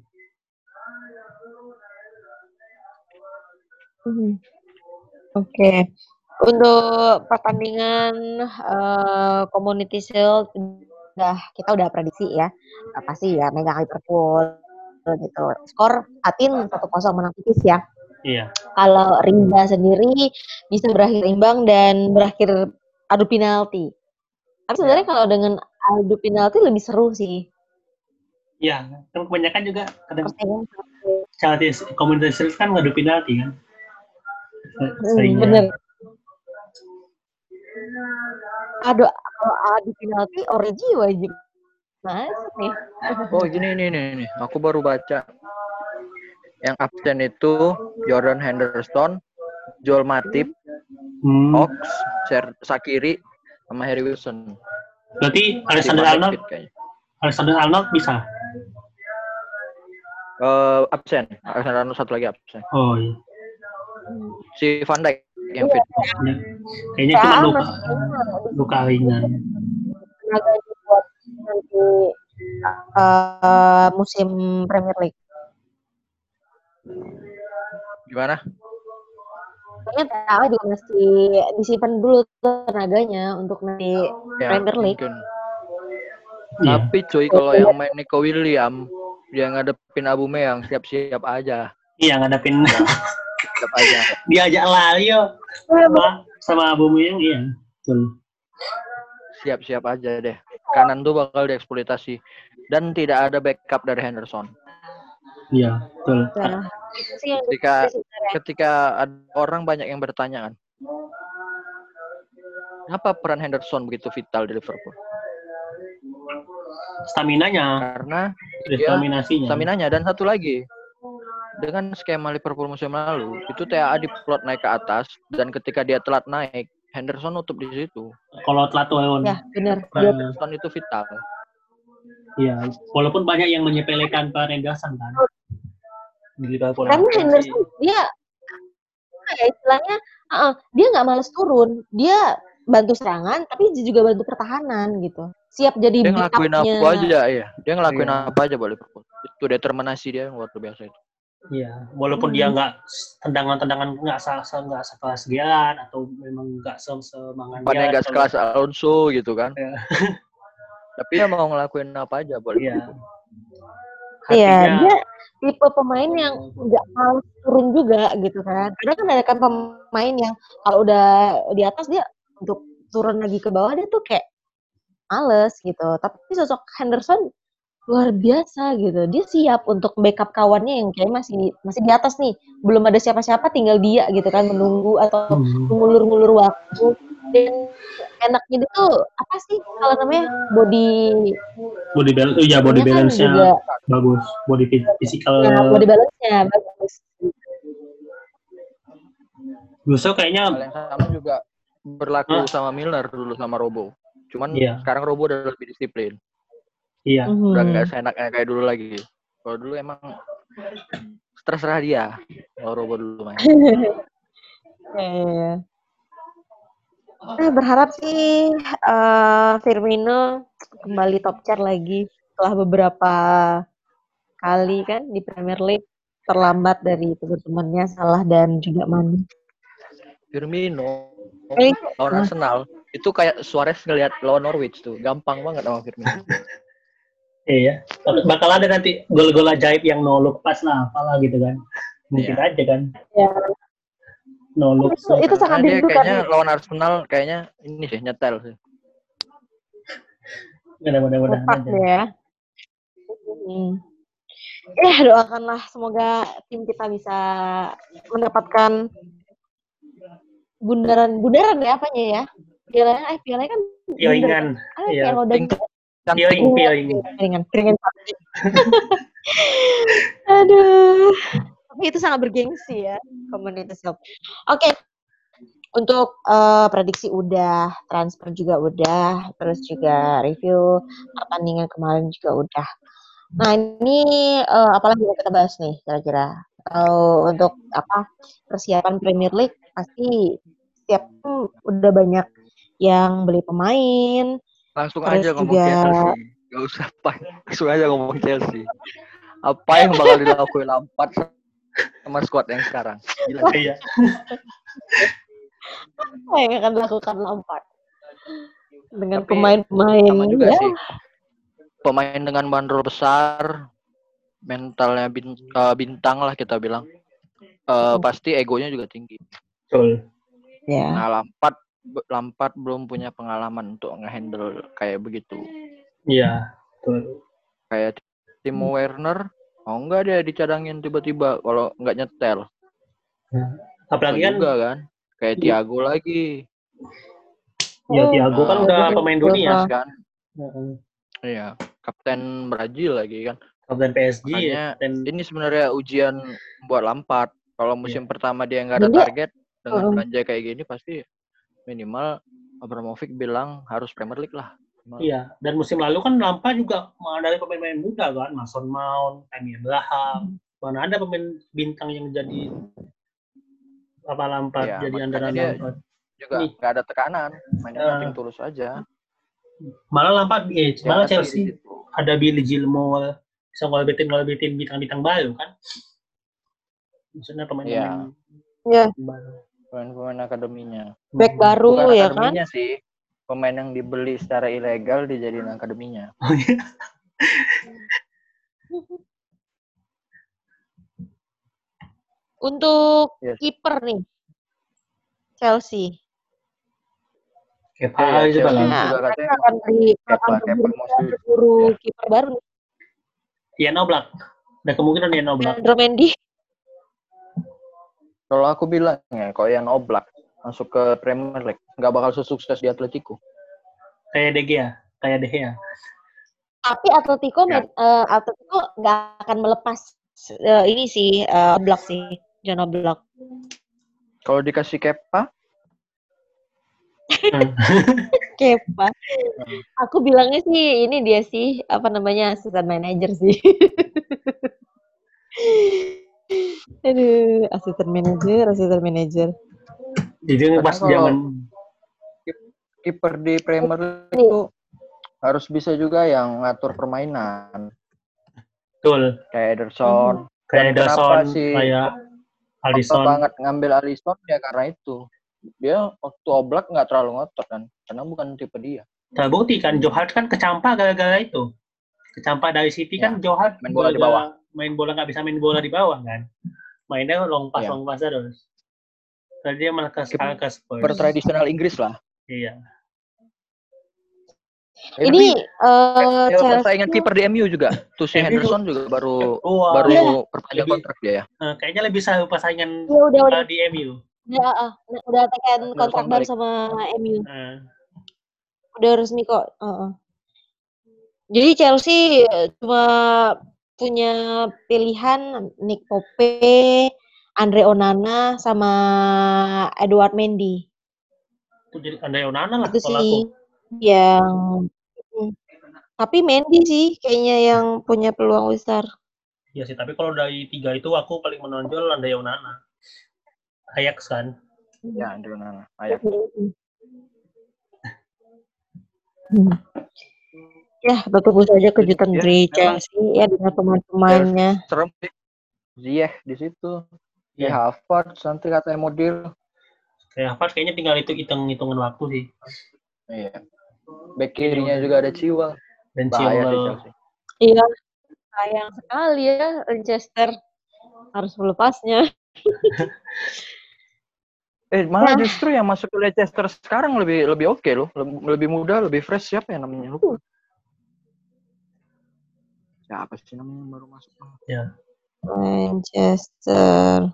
Hmm. Oke. Untuk pertandingan eh, Community Shield udah kita udah prediksi ya. Nah, pasti ya megang Liverpool gitu. Skor Atin 1-0 menang tipis ya. Iya, Kalau Rimba sendiri bisa berakhir imbang dan berakhir adu penalti. Tapi sebenarnya kalau dengan adu penalti lebih seru sih. iya. Kan kebanyakan juga kadang Chelsea Community Shield kan ngadu penalti kan. Hmm, Seringnya. bener. Adu kalau adu penalti Origi wajib masuk nih. Oh gini nih nih nih, aku baru baca yang absen itu Jordan Henderson, Joel Matip, Hmm, Ox, Ser Sakiri, sama Harry Wilson. Berarti Alexander Arnold. Alexander Arnold bisa. Eh, absen, Alexander Arnold satu lagi absen. Oh iya. Si Van Dijk yang fit. Ya. Kayaknya cuma luka, luka ringan. tenaga nanti eh, musim Premier League. Gimana? Kayaknya TA juga masih disimpan dulu tenaganya untuk nanti Ya, Premier League. mungkin. Iya. Tapi cuy kalau yang main Nico William dia ngadepin Abu Meyang siap-siap aja. Iya ngadepin Siap aja. diajak lari yo sama sama Abu Muyang iya. Betul. Siap-siap aja deh. Kanan tuh bakal dieksploitasi dan tidak ada backup dari Henderson. Iya, betul. Nah, yang Ketika ketika ada orang banyak yang bertanya kan, Kenapa peran Henderson begitu vital di Liverpool? Stamina-nya, Karena dia determinasinya. stamina-nya dan satu lagi dengan skema Liverpool musim lalu itu TAA diplot naik ke atas dan ketika dia telat naik Henderson nutup di situ. Kalau telat turun. Ya, benar. Henderson itu vital. Iya, walaupun banyak yang menyepelekan peran Henderson kan. Di Liverpool. karena Henderson dia ya istilahnya uh-uh, dia nggak males turun dia bantu serangan tapi dia juga bantu pertahanan gitu siap jadi Dia ngelakuin apa aja ya. Dia ngelakuin Iya. apa aja buat Liverpool. Itu determinasi dia yang luar biasa itu. Iya, walaupun Hmm. dia nggak tendangan-tendangan nggak sa- nggak sekelas Gian atau memang nggak se semangat Gian nggak sekelas Alonso gitu kan. Iya. Tapi dia mau ngelakuin apa aja buat Iya. Iya, dia tipe pemain yang nggak males turun juga gitu kan. Karena kan ada kan pemain yang kalau udah di atas dia untuk turun lagi ke bawah dia tuh kayak males gitu. Tapi sosok Henderson luar biasa gitu. Dia siap untuk backup kawannya yang kayak masih di, masih di atas nih. Belum ada siapa-siapa tinggal dia gitu kan menunggu atau Hmm. mengulur-ngulur waktu. Dan enaknya itu apa sih kalau namanya body body balance, iya body nya kan balance-nya juga bagus, body phy- physical. ya, body balance-nya bagus. Justru kayaknya Hal yang sama juga berlaku Ah. sama Milner dulu sama Robo. Cuman Iya. sekarang Robo udah lebih disiplin. Iya, Udah Mhm. nggak seenaknya kayak dulu lagi. Kalau dulu emang terserah dia. Kalau Robo dulu main. Iya. Nah, berharap sih eh, Firmino kembali top chart lagi setelah beberapa kali kan di Premier League terlambat dari teman-temannya Salah dan juga Mane. Firmino Eh, lawan Arsenal itu kayak Suarez ngelihat lawan Norwich tuh gampang banget sama Firmino. iya. Bakal ada nanti gol-gol ajaib yang no look pas lah, apalah gitu kan. Mungkin Iya. aja kan. Ya. No look. Itu, itu sangat dia dirindukan. kayaknya lawan Arsenal kayaknya ini sih nyetel sih. Mudah-mudahan aja. ya. Hmm. Eh, doakanlah semoga tim kita bisa mendapatkan bundaran-bundaran ya apanya ya. Piala eh piala kan Piringan. Ah, Iya. piala udah Kan Piring, piring. piringan, piringan. Aduh. Tapi itu sangat bergengsi ya, Shield. Oke. Untuk eh, prediksi udah, transfer juga udah, terus juga review pertandingan kemarin juga udah. Nah, ini eh, apalagi yang kita bahas nih kira-kira? Kalau untuk apa persiapan Premier League pasti setiap udah banyak yang beli pemain, langsung Terus aja ngomong juga- Chelsea. Gak usah apa, langsung aja ngomong Chelsea. Apa yang bakal dilakuin Lampard sama squad yang sekarang? Gila. Iya. apa yang akan dilakukan Lampard dengan Tapi pemain-pemain sama juga ya, sih. Pemain dengan bandrol besar, mentalnya bin- eh, bintang lah kita bilang. Eh, pasti egonya juga tinggi. Betul. ya. Nah, Lampard Lampard belum punya pengalaman untuk ngehandle kayak begitu. Iya. Betul. Kayak Timo Werner, mau nggak dia dicadangin tiba-tiba kalau nggak nyetel. Apalagi kan juga kan. Kayak Thiago lagi, ya Thiago kan Ah, udah pemain dunia. Kan? Heeh. Iya, kapten Brazil lagi kan. Kapten PSG Makanya dan Ini sebenarnya ujian buat Lampard. Kalau musim pertama dia nggak ada target dengan Heeh. belanja kayak gini pasti minimal Abramovich bilang harus Premier League lah. Minimal. Iya, dan musim lalu kan Lampard juga mengandalkan pemain-pemain muda kan, Mason Mount, Tammy Abraham. Mana ada pemain bintang yang jadi apa Lampard Iya, jadi andalan Lampard. Juga nggak ada tekanan, mainnya Ah. nothing tulus aja. Malah Lampard, eh, Dia malah Chelsea ada Billy Gilmore, bisa ngolabitin bintang-bintang baru kan. Maksudnya pemain-pemain Ya. baru. Pemain-pemain akademinya. back baru Bukan ya kan akademinya sih. Pemain yang dibeli secara ilegal dijadiin akademinya. untuk Yes. kiper nih Chelsea Kepa Iya, juga Chelsea. kan. nah juga katanya akan Kepa- akan berburu, Ya. kiper baru nih Ian Oblak. Ada kemungkinan Ian Oblak. Andro Mendy Kalau aku bilang ya, kalau yang Oblak masuk ke Premier League. Nggak bakal sesukses di Atletico. Kayak De Gea, kayak De Gea. Tapi Atletico Ya. eh, Atletico nggak akan melepas eh, ini sih eh, Oblak sih, Jan Oblak. Kalau dikasih Kepa, Hmm. Kepa. Aku bilangnya sih ini dia sih apa namanya asisten manajer sih. Aduh, asisten manajer, asisten manajer. Jadi pas zaman kiper di Premier League itu harus bisa juga yang ngatur permainan. betul Kayak Ederson. kayak Dan kenapa Ederson, si- kayak Alisson. banget ngambil Alisson ya karena itu. Dia waktu Oblak nggak terlalu ngotot kan. Karena bukan tipe dia. Terbukti kan Joe Hart kan kecampak gara-gara itu. Kecampak dari City kan Joe Hart Ya, main bola di bawah. Main bola nggak bisa main bola di bawah kan. Mainnya long pass Ya. long pass terus. Tadi dia malah ke ke Spurs. Per tradisional Inggris lah. Iya. Ya, Ini tapi, eh ya, Chelsea persaingan kiper di MU juga. Tuh si Henderson juga baru Wah, baru Iya. perpanjang kontrak dia ya. eh, kayaknya lebih seru persaingan ya udah udah uh, di MU. udah, ah, udah tekan kontrak baru sama MU. Eh, Udah resmi kok. Heeh. Jadi Chelsea eh, cuma punya pilihan Nick Pope, Andre Onana sama Edward Mendy. itu jadi Andai Onana lah Itu kalau aku. sih yang Hmm. tapi Mendy sih kayaknya yang punya peluang besar. Iya sih, tapi kalau dari tiga itu aku paling menonjol Andai Onana. Ajax kan. Ya, Andre Onana. Ayak. Hmm. Ya, bertemu saja kejutan Ya, dari. Chelsea ya dengan pemain-pemainnya. Serem sih. Ziyech di situ. Ya. Ya, Havertz nanti katanya deal. Kayak Havertz kayaknya tinggal itu hitung-hitungan waktu sih. Iya. Back kirinya juga ada Chiwa. Dan. Chelsea. Iya, sayang sekali ya Manchester harus melepasnya. Eh, malah Nah. justru yang masuk ke Leicester sekarang lebih lebih oke loh. Lebih, lebih muda, lebih fresh. Siapa ya namanya? Lupa. Siapa sih namanya yang baru masuk? Manchester.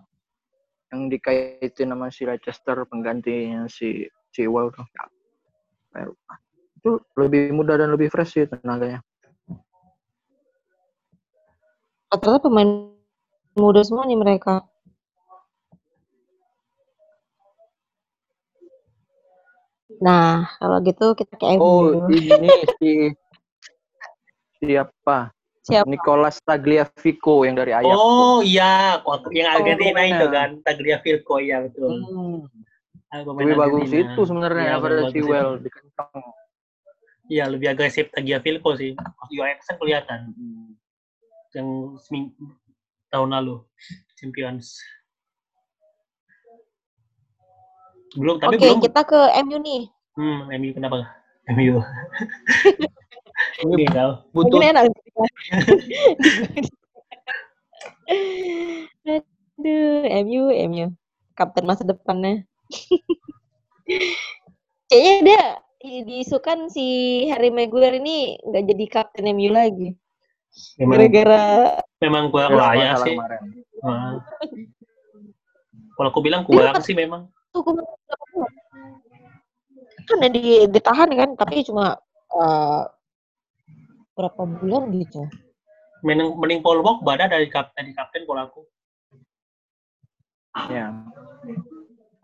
Yang dikaitin sama si Leicester penggantinya si Chiwell tuh. Ya. Itu lebih muda dan lebih fresh sih tenaganya. Rata-rata pemain muda semua nih mereka. Nah, kalau gitu kita ke MU. Oh, ini si siapa? Siapa? Nicolas Tagliafico yang dari Ajax. Oh iya, yang Argentina Oh, itu kan, Tagliafico ya betul. Hmm. Lebih bagus itu sebenarnya daripada lebih si Well di kentang. Iya, lebih agresif Tagliafico sih. Kan kelihatan yang seming- tahun lalu Champions. Belum, tapi Oke, belum. kita ke MU nih. Hmm, MU kenapa? MU. Ini kau. butuh Ini enak. Aduh, MU, MU. Kapten masa depannya. Kayaknya dia di- diisukan si Harry Maguire ini nggak jadi kapten MU lagi. Memang, Gara-gara memang kurang layak sih. kemarin. Ah. Kalau aku bilang kurang sih memang. kan di, ditahan kan, tapi cuma eh, berapa bulan gitu. Mending, mending Paul Pogba dah dari kapten di kapten kalau aku. Ya.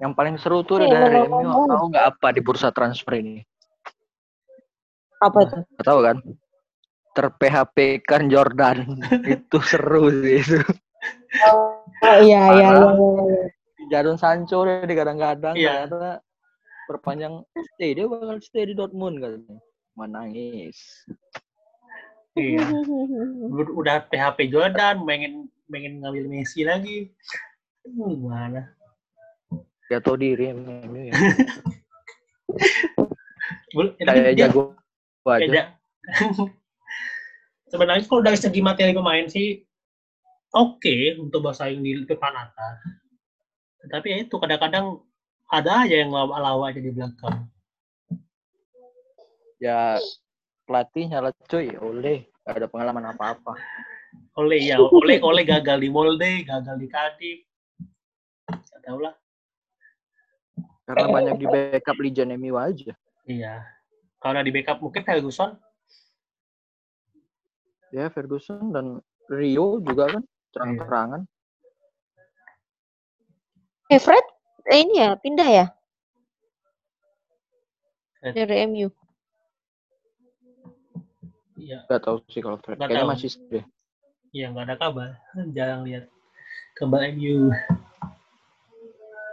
Yang paling seru tuh Iya, dari. MU tahu nggak apa di bursa transfer ini? Apa itu? Nggak tahu kan? Ter-PHP kan Jordan. itu seru sih itu. Oh iya iya iya. Iya, iya. Jadon Sancho deh digadang-gadang Iya. ternyata perpanjang stay dia bakal stay di Dortmund katanya. Menangis. Iya. Ud- Udah PHP Jordan, pengen pengen ngambil Messi lagi. Hmm, Gimana? Gak tau diri MU ya. Kayak jago aja. Sebenarnya kalau dari segi materi pemain sih oke untuk bersaing di depan atas. Tapi ya itu kadang-kadang ada aja yang lawa aja di belakang. Ya pelatihnya lah cuy, oleh gak ada pengalaman apa-apa. Oleh ya, oleh oleh gagal di Molde, gagal di Cardiff. Gak tahu lah. Karena banyak di backup legend MU aja. Iya. Kalau di backup mungkin Ferguson. Ya Ferguson dan Rio juga kan terang-terangan. Eh, Fred, eh, ini ya, pindah ya? Fred. Dari MU. Iya. Gak tahu sih kalau Fred. Kayaknya tahu. masih deh. Iya nggak ada kabar. Jarang lihat kabar MU.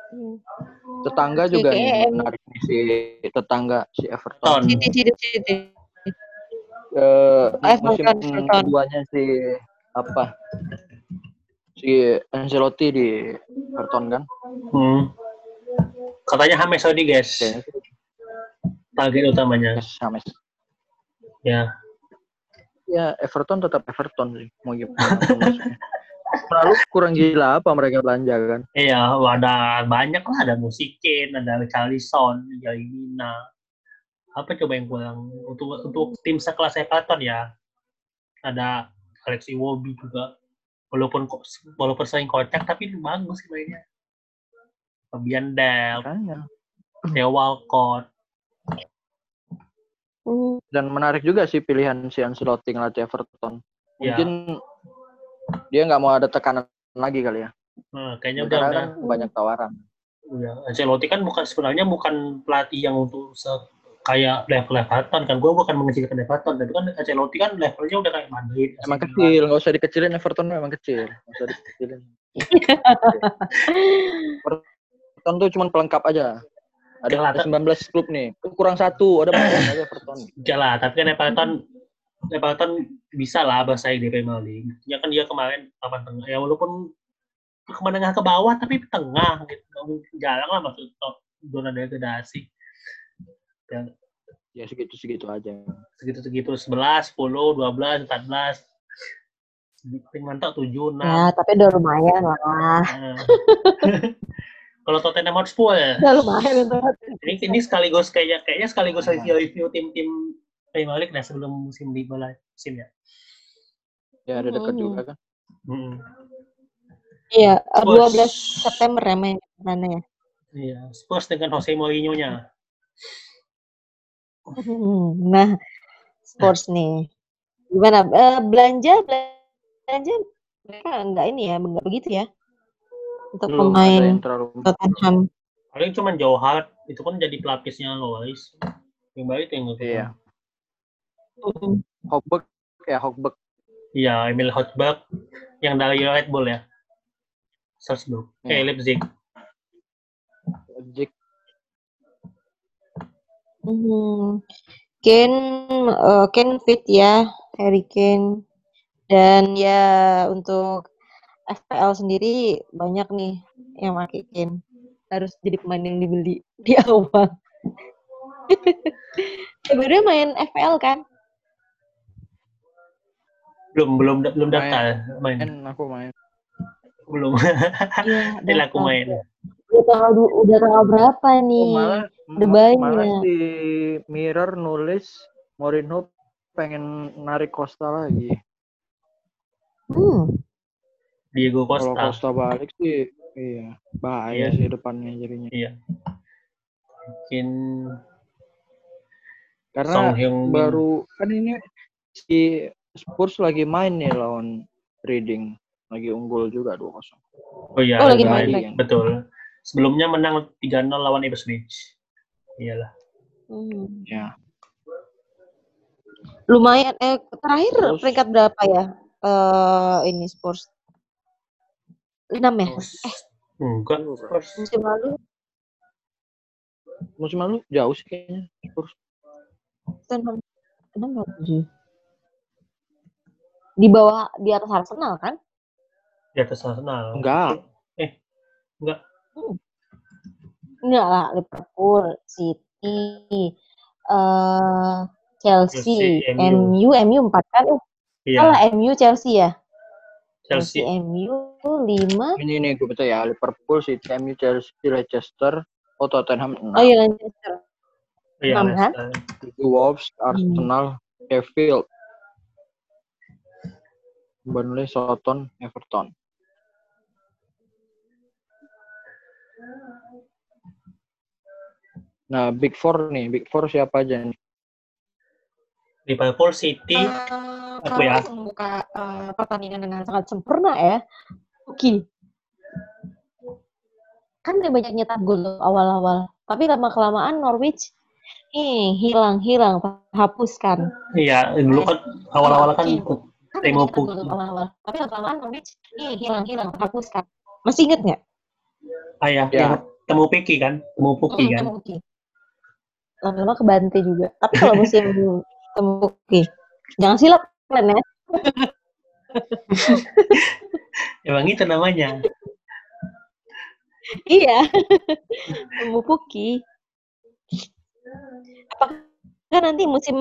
Hmm. Tetangga Oke, juga kayaknya nih menarik nih si tetangga si Everton. Ton. City, City, City. Eh, musim Everton, Everton. keduanya si apa? Si Ancelotti di Everton kan? Hmm. Katanya James Rodriguez Kayaknya sih target utamanya. sama. Ya. Ya Everton tetap Everton sih. Mau gimana? Lalu kurang gila apa mereka belanja kan? Iya, ada banyak lah. Ada Musikin, ada Richarlison, Jailina. Apa coba yang kurang untuk untuk tim sekelas Everton ya? Ada Alex Iwobi juga. Walaupun walaupun sering kocak tapi bagus sih mainnya. Fabian Makanya. Theo Walcott. Hmm. Dan menarik juga sih pilihan si Ancelotti ngelatih Everton. Ya. Mungkin dia nggak mau ada tekanan lagi kali ya. Nah, kayaknya udah, kan banyak tawaran. Ya, Ancelotti kan bukan sebenarnya bukan pelatih yang untuk se- kayak level Everton kan. Gue bukan mengecilkan Everton, tapi kan Ancelotti kan levelnya udah kayak Madrid. Emang kecil, nggak usah dikecilin Everton emang kecil. Nggak usah dikecilin. Everton tuh cuma pelengkap aja. Ada Yalah, ada 19 klub nih. Kurang satu, ada aja Everton. Ya lah, tapi kan Everton Everton bisa lah bersaing di Premier League. Ya kan dia kemarin papan tengah. Ya walaupun ke menengah ke bawah tapi tengah gitu. Nggak mungkin- Jarang lah masuk top zona degradasi. Ya, Ya segitu-segitu aja. segitu-segitu 11, 10, 12, 14. Paling mantap 7, 6. Ya, tapi udah lumayan lah. Kalau Tottenham Hotspur ya, Udah lumayan untuk ini, ini sekaligus kayaknya kayaknya sekaligus review-review tim-tim Premier League nah sebelum musim dimulai musim ya. Ya ada dekat Hmm. juga kan. Hmm. Iya, Spurs. 12 September ya main mana ya? Iya, Spurs dengan Jose Mourinho-nya. Hmm, Nah, sports nih. Gimana? Eh, belanja, belanja mereka enggak ini ya, enggak begitu ya? Untuk Belum pemain Tottenham. Paling cuma Joe Hart itu kan jadi pelapisnya Loris. Yang baik itu yang gue Iya. Hmm. Hogberg ya Hogberg. Iya, Emil Hotberg yang dari Red Bull ya. Salzburg. Eh, Iya. Leipzig. Leipzig. Hmm. Kane, eh, Kane fit ya, Harry Kane. Dan ya untuk FPL sendiri banyak nih yang Kane. Harus jadi pemain yang dibeli di awal. Sebenarnya main FPL kan? Belum belum belum Main. daftar main. Kan aku main. Belum. Iya, laku daftar. main. Udah tanggal udah tanggal berapa Oh, nih? malah Udah ma- banyak. malah di Mirror nulis Mourinho pengen narik Costa lagi. Hmm. Diego Kalau Costa. Costa balik sih iya bahaya Iya. sih depannya jadinya. Iya. Mungkin Karena Song Hyun Min. baru kan ini si Spurs lagi main nih lawan Reading. Lagi unggul juga 2-0. Oh iya, Oh, lagi main. main. Betul. Sebelumnya menang 3-0 lawan Ipswich. Iyalah. Hmm. Ya. Lumayan. Eh terakhir Terus? peringkat berapa ya? Eh ini Spurs. 6 ya? Enggak. Spurs. Musim lalu Musim lalu jauh sih kayaknya Spurs. Tottenham 6 atau 7? Di bawah di atas Arsenal kan? Di atas Arsenal. Enggak. Enggak lah, Liverpool, City, eh Chelsea, Chelsea, MU. MU, MU 4 kan? Eh, Iya. salah MU Chelsea ya? Chelsea. MU 5. Ini nih gue baca ya Liverpool, City, MU, Chelsea, Leicester, oh Tottenham 6. Oh iya Manchester. Iya, enam kan? Leicester. Wolves, Arsenal, Sheffield, Burnley, Southampton, Everton. Nah, Big Four nih, Big Four siapa aja nih? Liverpool City Uh, Aku ya. membuka uh, pertandingan dengan sangat sempurna ya. Oke. Kan dia banyak nyetak gol awal-awal. Tapi lama kelamaan Norwich eh hilang hilang hapuskan. iya dulu kan awal-awal kan Kan gol Pukki. awal-awal. Tapi lama kelamaan Norwich eh hilang hilang hapuskan. Masih inget nggak? ah ya, Ya. yang temu Piki kan temu Puki kan. Lama-lama kebantai juga. Tapi kalau musim Temuki, jangan silap kalian ya. emang itu namanya Iya. Temuki. Apakah nanti musim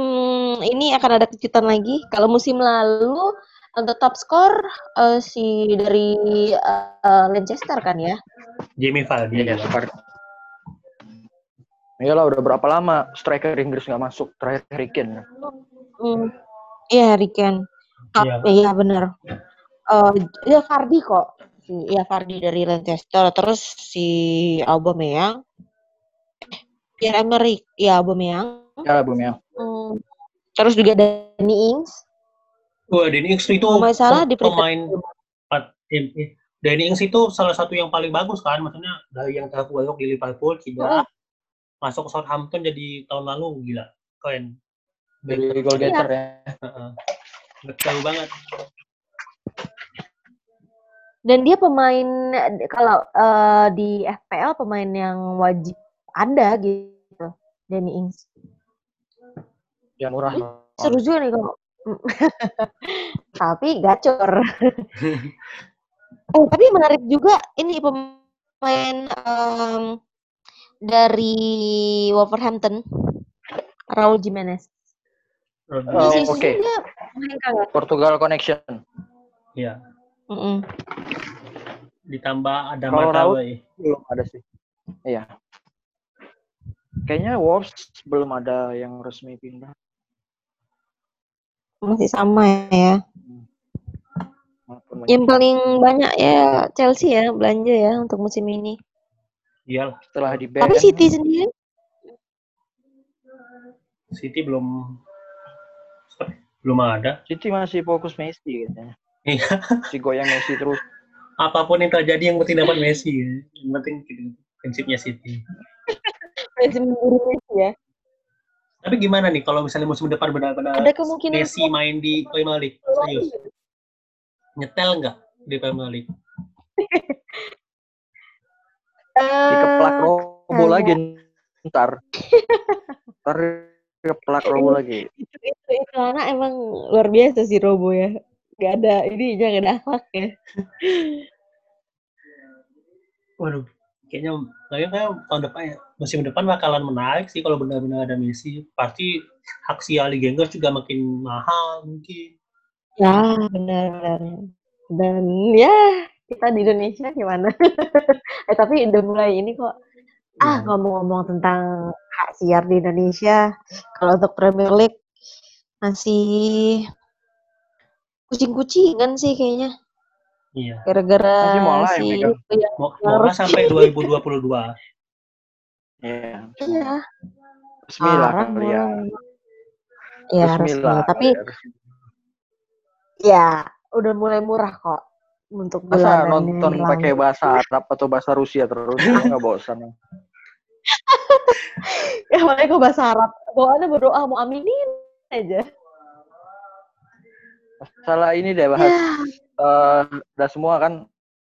ini akan ada kejutan lagi? Kalau musim lalu untuk top skor eh, si dari eh, Leicester kan ya? Jamie Vardy Iya. Iyalah udah berapa lama striker Inggris nggak masuk terakhir Harry Kane. Hmm. Iya, Harry Kane. Iya. Iya, benar. Eh, ya Fardi kok. Si- Iya, Fardi dari Leicester. Terus si Aubameyang. Pierre Emerick. Ya, Aubameyang. Ya, Bung ya. Hmm. Terus juga Danny Ings. Wah, Danny Ings itu Kalau nggak salah pem- di pemain empat tim. eh, Danny Ings itu salah satu yang paling bagus kan, maksudnya dari yang terburuk di Liverpool cedera, masuk ke Southampton jadi tahun lalu gila, keren. Jadi goal getter ya. Heeh. Betul banget. Dan dia pemain kalau eh, di FPL pemain yang wajib ada gitu. Danny Ings. Yang murah. Seru juga nih kalau tapi gacor. oh, tapi menarik juga ini pemain em, dari Wolverhampton, Raul Jimenez. Oh, oke. kagak? Portugal Connection. Iya. Mm-mm. Ditambah ada Kalau Matawai. Belum ada sih. Iya. Kayaknya Wolves belum ada yang resmi pindah. Masih sama ya. Maupun Yang paling banyak ya Chelsea ya belanja ya untuk musim ini. Iyalah, setelah di. Tapi City sendiri City belum belum ada. City masih fokus Messi katanya. Iya. Si goyang Messi terus. Apa pun yang terjadi yang penting dapat Messi. Yang penting gitu, prinsipnya City. masih memburu Messi ya. Tapi gimana nih kalau misalnya musim depan benar-benar Ada kemungkinan Messi main di Premier League? Serius? Nyetel nggak di Premier League? Dikeplak Eh, robo lagi ntar. Ntar dikeplak robo lagi. itu itu itu anak emang luar biasa sih Robo ya. Gak ada ini jangan ada akhlak ya. Waduh, kayaknya kayaknya kayak tahun depan ya, musim depan bakalan menarik sih kalau benar-benar ada Messi. Pasti hak siar Liga Inggris juga makin mahal mungkin. Ya benar-benar. Dan ya kita di Indonesia gimana? eh tapi udah mulai ini kok. Ah Ya. ngomong-ngomong tentang hak siar di Indonesia, kalau untuk Premier League masih kucing-kucingan sih kayaknya. Iya. Gara-gara Mola si Mau, mau sampai 2022. Iya. iya. Resmi lah Parah kali ya. mulai. Ya Resmi resmi. lah. Tapi ya. ya udah mulai murah kok untuk Masa nonton pakai bahasa Arab atau bahasa Rusia terus nggak bosan. Ya makanya kok bahasa Arab. Bawaannya berdoa mau aminin aja. Salah ini deh bahas Ya, eh, udah semua kan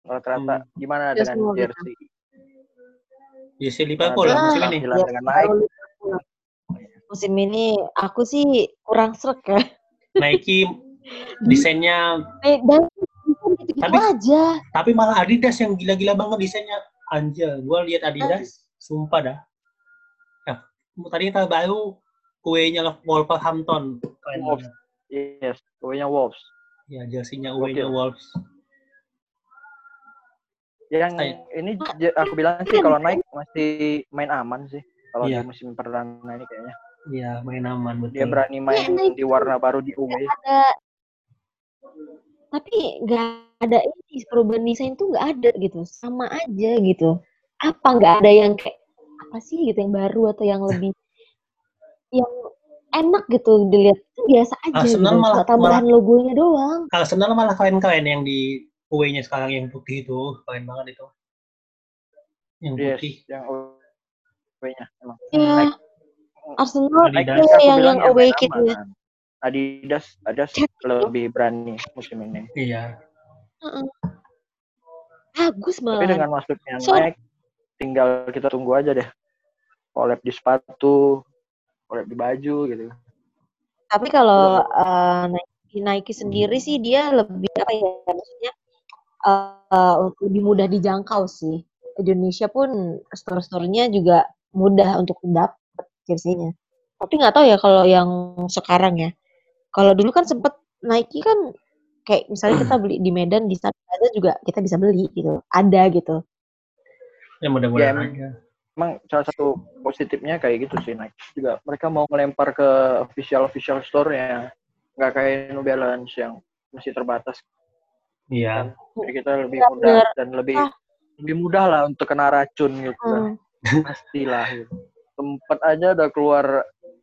rata-rata gimana Udah dengan semua, jersey? Jersey Liverpool Gimana lah musim dengan ini. ya, dengan naik? Liverpool. Musim ini aku sih kurang srek ya. Nike desainnya, Eh, dan Tapi- aja. tapi malah Adidas yang gila-gila banget desainnya. Anjir, gua lihat Adidas, sumpah dah. Ya, tadi kita baru kuenya Wolverhampton. Keren banget. Yes, pokoknya Wolves. Ya, jersinya away-nya. Wolves. Yang Saya- ini aku bilang sih kalau naik masih main aman sih. Kalau Iya. di musim perdana ini kayaknya. Iya, main aman betul. Dia berani main Iya, naik. di warna baru di away. Ada tapi nggak ada ini perubahan desain tuh nggak ada gitu sama aja gitu apa nggak ada yang kayak apa sih gitu yang baru atau yang lebih yang enak gitu dilihat biasa aja Arsenal gitu. malah- tambahan logonya doang. Arsenal malah keren-keren yang di away-nya sekarang yang putih itu keren banget itu. Yang Yes, putih. yang away-nya emang. Ya, Arsenal Adidas. itu yang yang away kitnya. Adidas, Adidas lebih berani musim ini. Iya. Heeh. Bagus Tapi malah. dengan masuknya So- naik, tinggal kita tunggu aja deh. Collab di sepatu, collab di baju gitu. Tapi kalau eh, Nike, Nike sendiri sih dia lebih apa ya maksudnya eh, lebih mudah dijangkau sih. Indonesia pun store-store-nya juga mudah untuk dapat jersey-nya. Tapi nggak tahu ya kalau yang sekarang ya. Kalau dulu kan sempet Nike kan kayak misalnya kita beli di Medan di sana ada juga kita bisa beli gitu. Ada gitu. Ya mudah-mudahan Ya, aja. Emang salah satu positifnya kayak gitu sih Nike juga. Mereka mau melempar ke official official store ya nggak kayak New Balance yang masih terbatas. Iya. Jadi kita lebih Iya, mudah bener. dan lebih Ah. lebih mudah lah untuk kena racun gitu. Hmm. Pastilah gitu. Tempat aja udah keluar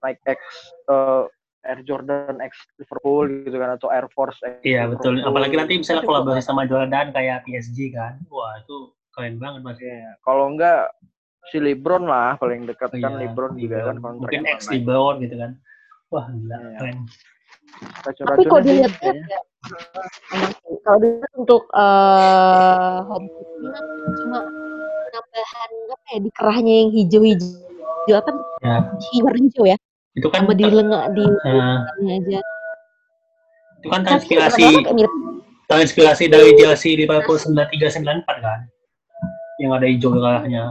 Nike X eh, Air Jordan X Liverpool gitu kan atau Air Force X Iya betul. Liverpool. Apalagi nanti misalnya kolaborasi sama Jordan kayak PSG kan. Wah itu keren banget mas. Iya. Kalau enggak si LeBron lah paling dekat kan Iya, LeBron juga kan kontrak Mungkin sama X Nike. LeBron gitu kan. Wah gila Iya. keren. Tapi kalau dilihat ya, sih. kalau dilihat untuk eh home cuma penambahan apa ya di kerahnya yang hijau-hijau apa Ya. warna hijau ya Itu kan sama di lengan di eh, lengannya aja. itu kan kayak mirip terinspirasi dari jersey Liverpool 9394 kan. Yang ada hijau kerahnya.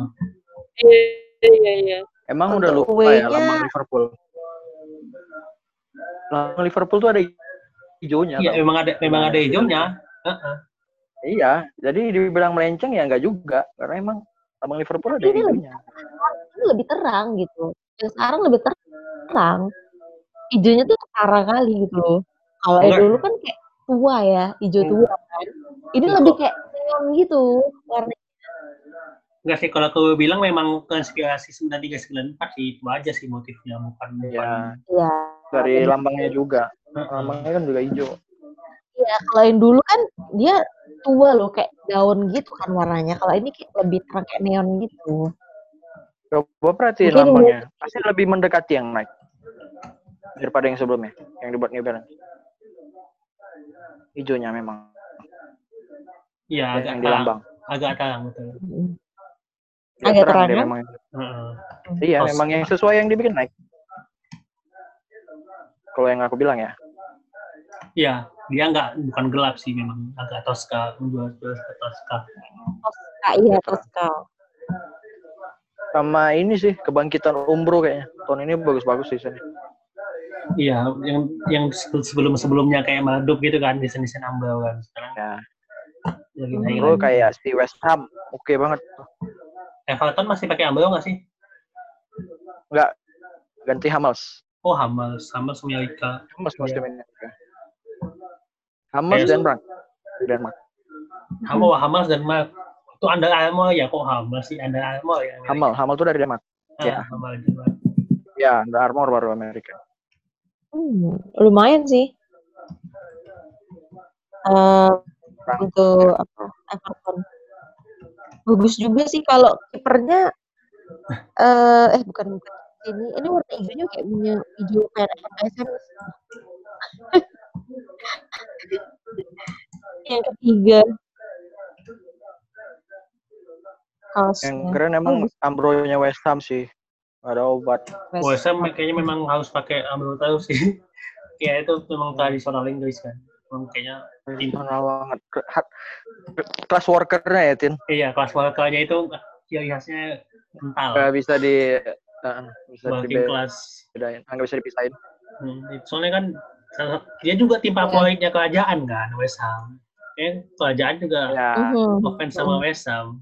Iya iya. Emang Untuk udah lupa ya lambang Liverpool. Lambang Liverpool tuh ada hijaunya. Iya memang ada memang ada hijaunya. Heeh. Iya, jadi dibilang melenceng ya enggak juga. Karena emang lambang Liverpool ada Ini lebih- hijaunya. Ini lebih terang gitu. Yang sekarang lebih terang. Hijaunya tuh ketara kali gitu loh. Kalau yang dulu kan kayak tua ya, hijau tua kan. Ini lebih kayak neon gitu warna. Enggak sih kalau aku bilang memang konspirasi 9394 sih itu aja sih motifnya bukan bukan. Iya, Iya. dari lambangnya juga. Heeh. Lambangnya kan juga hijau. Iya, kalau yang dulu kan dia tua loh kayak daun gitu kan warnanya. Kalau ini kayak lebih terang kayak neon gitu. Coba perhatiin Mungkin lambangnya. Pasti lebih mendekati yang naik daripada yang sebelumnya, yang dibuat New Balance. Hijaunya memang Iya agak yang di terang, lambang. agak terang betul. Agak terang terang, memang. Heeh. Iya, memang yang sesuai yang dibikin naik. Kalau yang aku bilang ya. Iya, dia nggak bukan gelap sih memang agak Tosca, menjual jual ke Tosca. Tosca, iya Tosca. Sama ini sih kebangkitan Umbro kayaknya. Tahun ini bagus-bagus sih. Iya, yang yang sebelum sebelumnya kayak Malduk gitu kan, desain-desain Ambro kan. Sekarang Ya. lagi naik Umbro kayak si West Ham, oke banget. Everton masih pakai Ambro nggak sih? Enggak ganti Hamels. Oh, Hamels, Hamels Amerika. Hamels Iya. musim ini. Hamels Kayak- Denmark. Denmark. Hamels, Hamels dan Mark. Itu Under Armour ya kok Hamels sih Under Armour ya. Amerika. Hamel, Hamel tuh dari Denmark. Ah, ya. Hamels juga. Ya, Under Armour baru Amerika. Hmm, lumayan sih. Eh untuk apa? Everton. Bagus juga sih kalau kipernya eh eh bukan bukan ini ini warna hijaunya kayak punya hijau kayak SM. Yang ketiga. Yang Kaosnya. keren emang. Ambro-nya West Ham sih. Ada obat. West West Ham kayaknya memang harus pakai Ambro terus sih. ya itu memang tradisional Inggris kan. Memang kayaknya tim Mahal banget. Kelas workernya ya, Tin. iya kelas walkernya itu ciri khasnya kental. Nggak bisa di... eh, bisa dibedain. class. Nggak bisa dipisahin. Hmm, soalnya kan dia juga tim favoritnya kerajaan kan West Ham. Eh, kerajaan juga Ya, Mhm. offense sama West Ham.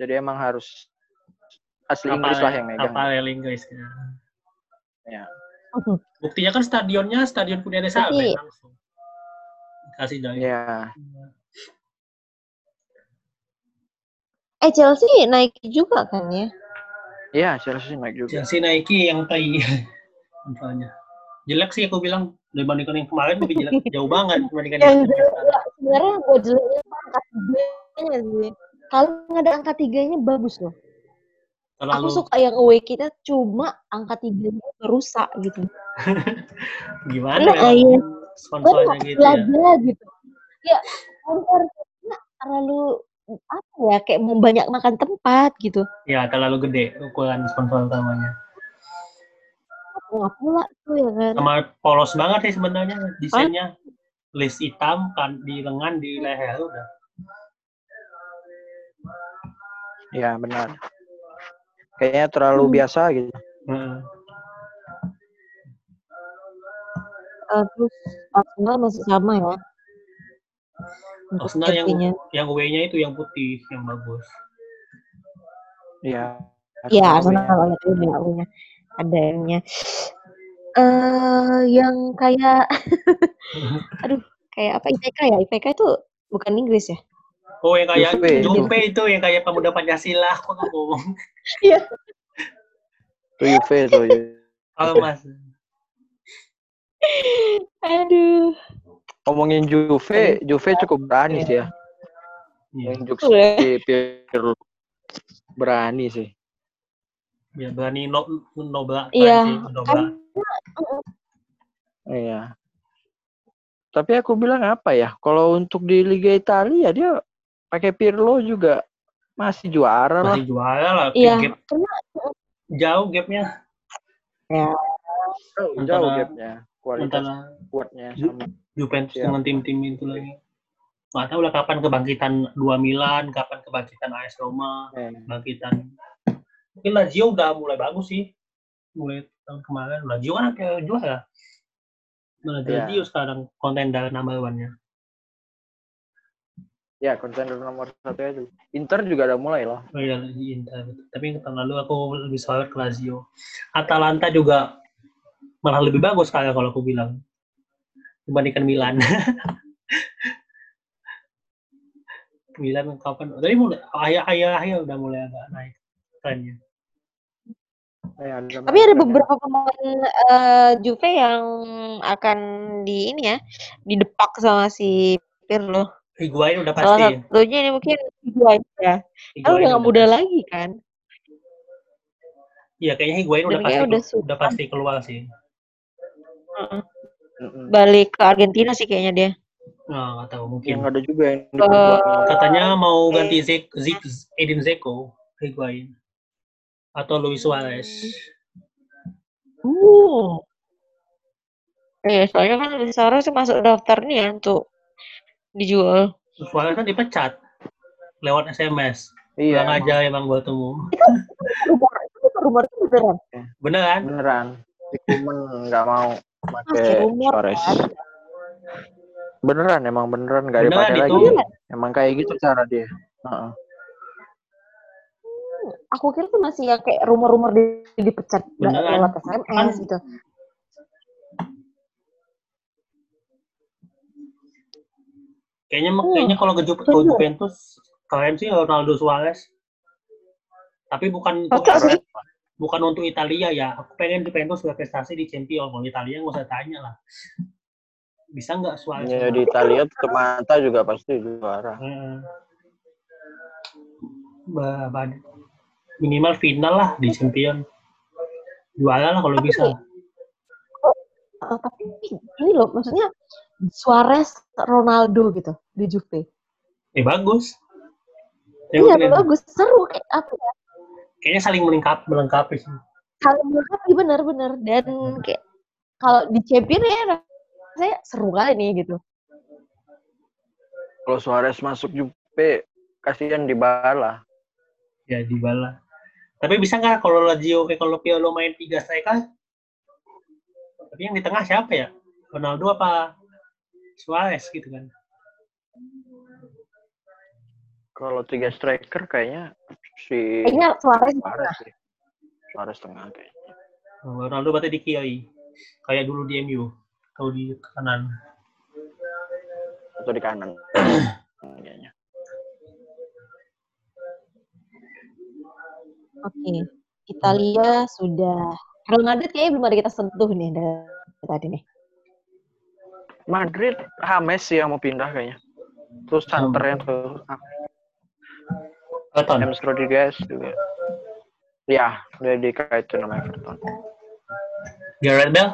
jadi emang harus asli Inggris lah yang megang. Kapal Inggris. Ya. Ya. Buktinya kan stadionnya stadion punya desa langsung. Kasih dari. Ya. Eh Chelsea naik juga kan ya? Iya, Chelsea naik juga. Chelsea Nike yang tai misalnya. Jelek sih aku bilang dibandingkan yang kemarin lebih jelek jauh banget dibandingkan Yang yang jelek, sebenarnya gue jeleknya tuh angka tiganya sih. Kalau nggak ada angka tiganya bagus loh. terlalu Aku suka yang away kita cuma angka tiganya rusak gitu. gimana Nah, iya. sponsornya gitu ya. gitu. Ya, sponsor terlalu apa ya kayak mau banyak makan tempat gitu. Ya terlalu gede ukuran sponsor utamanya. Nggak pula tuh ya kan. Sama polos banget sih sebenarnya desainnya. List hitam kan di lengan di leher udah. Iya, benar. Kayaknya terlalu Hmm. biasa gitu. Heeh. Eh, terus Arsenal masih sama ya. Untuk Arsenal yang yang away-nya itu yang putih yang bagus. Iya. Iya, Arsenal Arsenal away-nya. ada. Ada yang eh yang kayak aduh, kayak apa IPK ya? IPK itu bukan Inggris ya? Oh yang kayak itu. Juve itu yang kayak pemuda Pancasila aku nggak ngomong. Iya. Itu Juve tuh. Kalau Mas. Aduh. Ngomongin Juve, Juve cukup berani sih ya. Iya. Yang Juve Betul ya. Pirlo berani sih. Ya berani no nobla Iya, nobla. Iya. Tapi aku bilang apa ya? Kalau untuk di Liga Italia dia pakai Pirlo juga masih juara lah. Masih juara lah. Iya. Gap, Karena jauh gapnya. Jauh, Antara- jauh gapnya. Kualitas Antara kuatnya sama. Juventus Iya. dengan tim-tim itu lagi. Nggak tahu lah kapan kebangkitan dua Milan, kapan kebangkitan AS Roma, Eh, kebangkitan. Mungkin Lazio udah mulai bagus sih. Mulai tahun kemarin. Lazio kan kayak juara. Nah, Iya. Lazio sekarang kontender number one-nya. Ya, kontender nomor satu itu. Inter juga udah mulai loh. Oh iya, Inter. Tapi tahun lalu aku lebih sorotin ke Lazio. Atalanta juga malah lebih bagus kayak kalau aku bilang dibandingkan Milan. Milan kapan? Tadi mulai ayah ayah ayah udah mulai agak naik trennya. Tapi ada beberapa pemain eh, Juve yang akan di ini ya, didepak sama si Pirlo. Higuain udah Salah pasti. satunya ini mungkin Higuain ya. Kan Higuain udah nggak muda lagi kan. Iya, kayaknya Higuain Dan udah pasti udah udah, pasti keluar sih. Balik ke Argentina sih kayaknya dia. Nah, nggak tahu Yang mungkin. ada juga yang Eh, Katanya mau ganti Zek, Zek Edin Zeko, Higuain. Atau Luis Suarez. Uh. Eh, soalnya kan Suarez sih masuk daftar nih ya untuk dijual. Suarez kan dipecat lewat SMS. Iya, emang. aja emang buat temu. Rumor itu rumor itu beneran. Beneran? beneran. Si Kuman nggak mau pakai Suarez. Beneran, emang beneran nggak Beneran dipakai itu. lagi. Iya. Emang kayak gitu cara dia. Heeh. Aku kira tuh masih yang kayak rumor-rumor di, dipecat nggak Beneran. lewat SMS gitu. Kayaknya Hmm. kayaknya kalau ke. Juventus keren sih Ronaldo Suarez. Tapi bukan untuk Cocok sih. Bukan untuk Italia ya. Aku pengen Juventus berprestasi di Champions. Kalau Italia nggak usah tanya lah. Bisa nggak Suarez? Ya, di Italia tutup mata juga pasti juara. Heeh. Ba- ba- minimal final lah di Champions. Juara lah kalau bisa. Eh, tapi ini loh, maksudnya Suarez, Ronaldo gitu di Juve. Eh bagus. Ya, Iya, bagus, seru kayak apa ya? Kayaknya saling melengkapi, melengkapi sih. Kalau melengkapi benar-benar dan kayak kalau di champion ya saya seru kali nih gitu. Kalau Suarez masuk Juve, kasihan di bala. Ya di bala. Tapi bisa nggak kalau Lazio kayak kalau Piolo main tiga striker? Tapi yang di tengah siapa ya? Ronaldo apa Suarez gitu kan? Kalau tiga striker kayaknya si Kayaknya Suarez Suarez sih. Suarez tengah kayaknya. Oh, Ronaldo berarti di kiri. Kayak dulu di MU. Atau di kanan. Atau di kanan. kayaknya. Oke. Italia sudah. Real Madrid kayaknya belum ada kita sentuh nih dari tadi nih. Madrid Hames sih yang mau pindah kayaknya. Terus santernya tuh Everton. James Rodriguez juga. Ya, dia dikaitin sama Everton. Gareth Bale.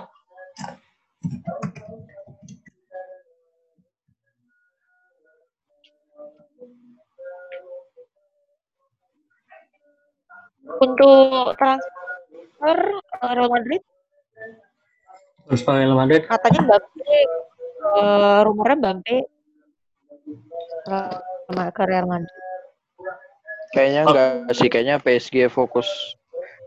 Untuk transfer eh, Real Madrid Terus Real Madrid. katanya Mbappe eh, rumornya Mbappe eh, sama ke Real Madrid. Kayaknya Oh. enggak sih, kayaknya PSG fokus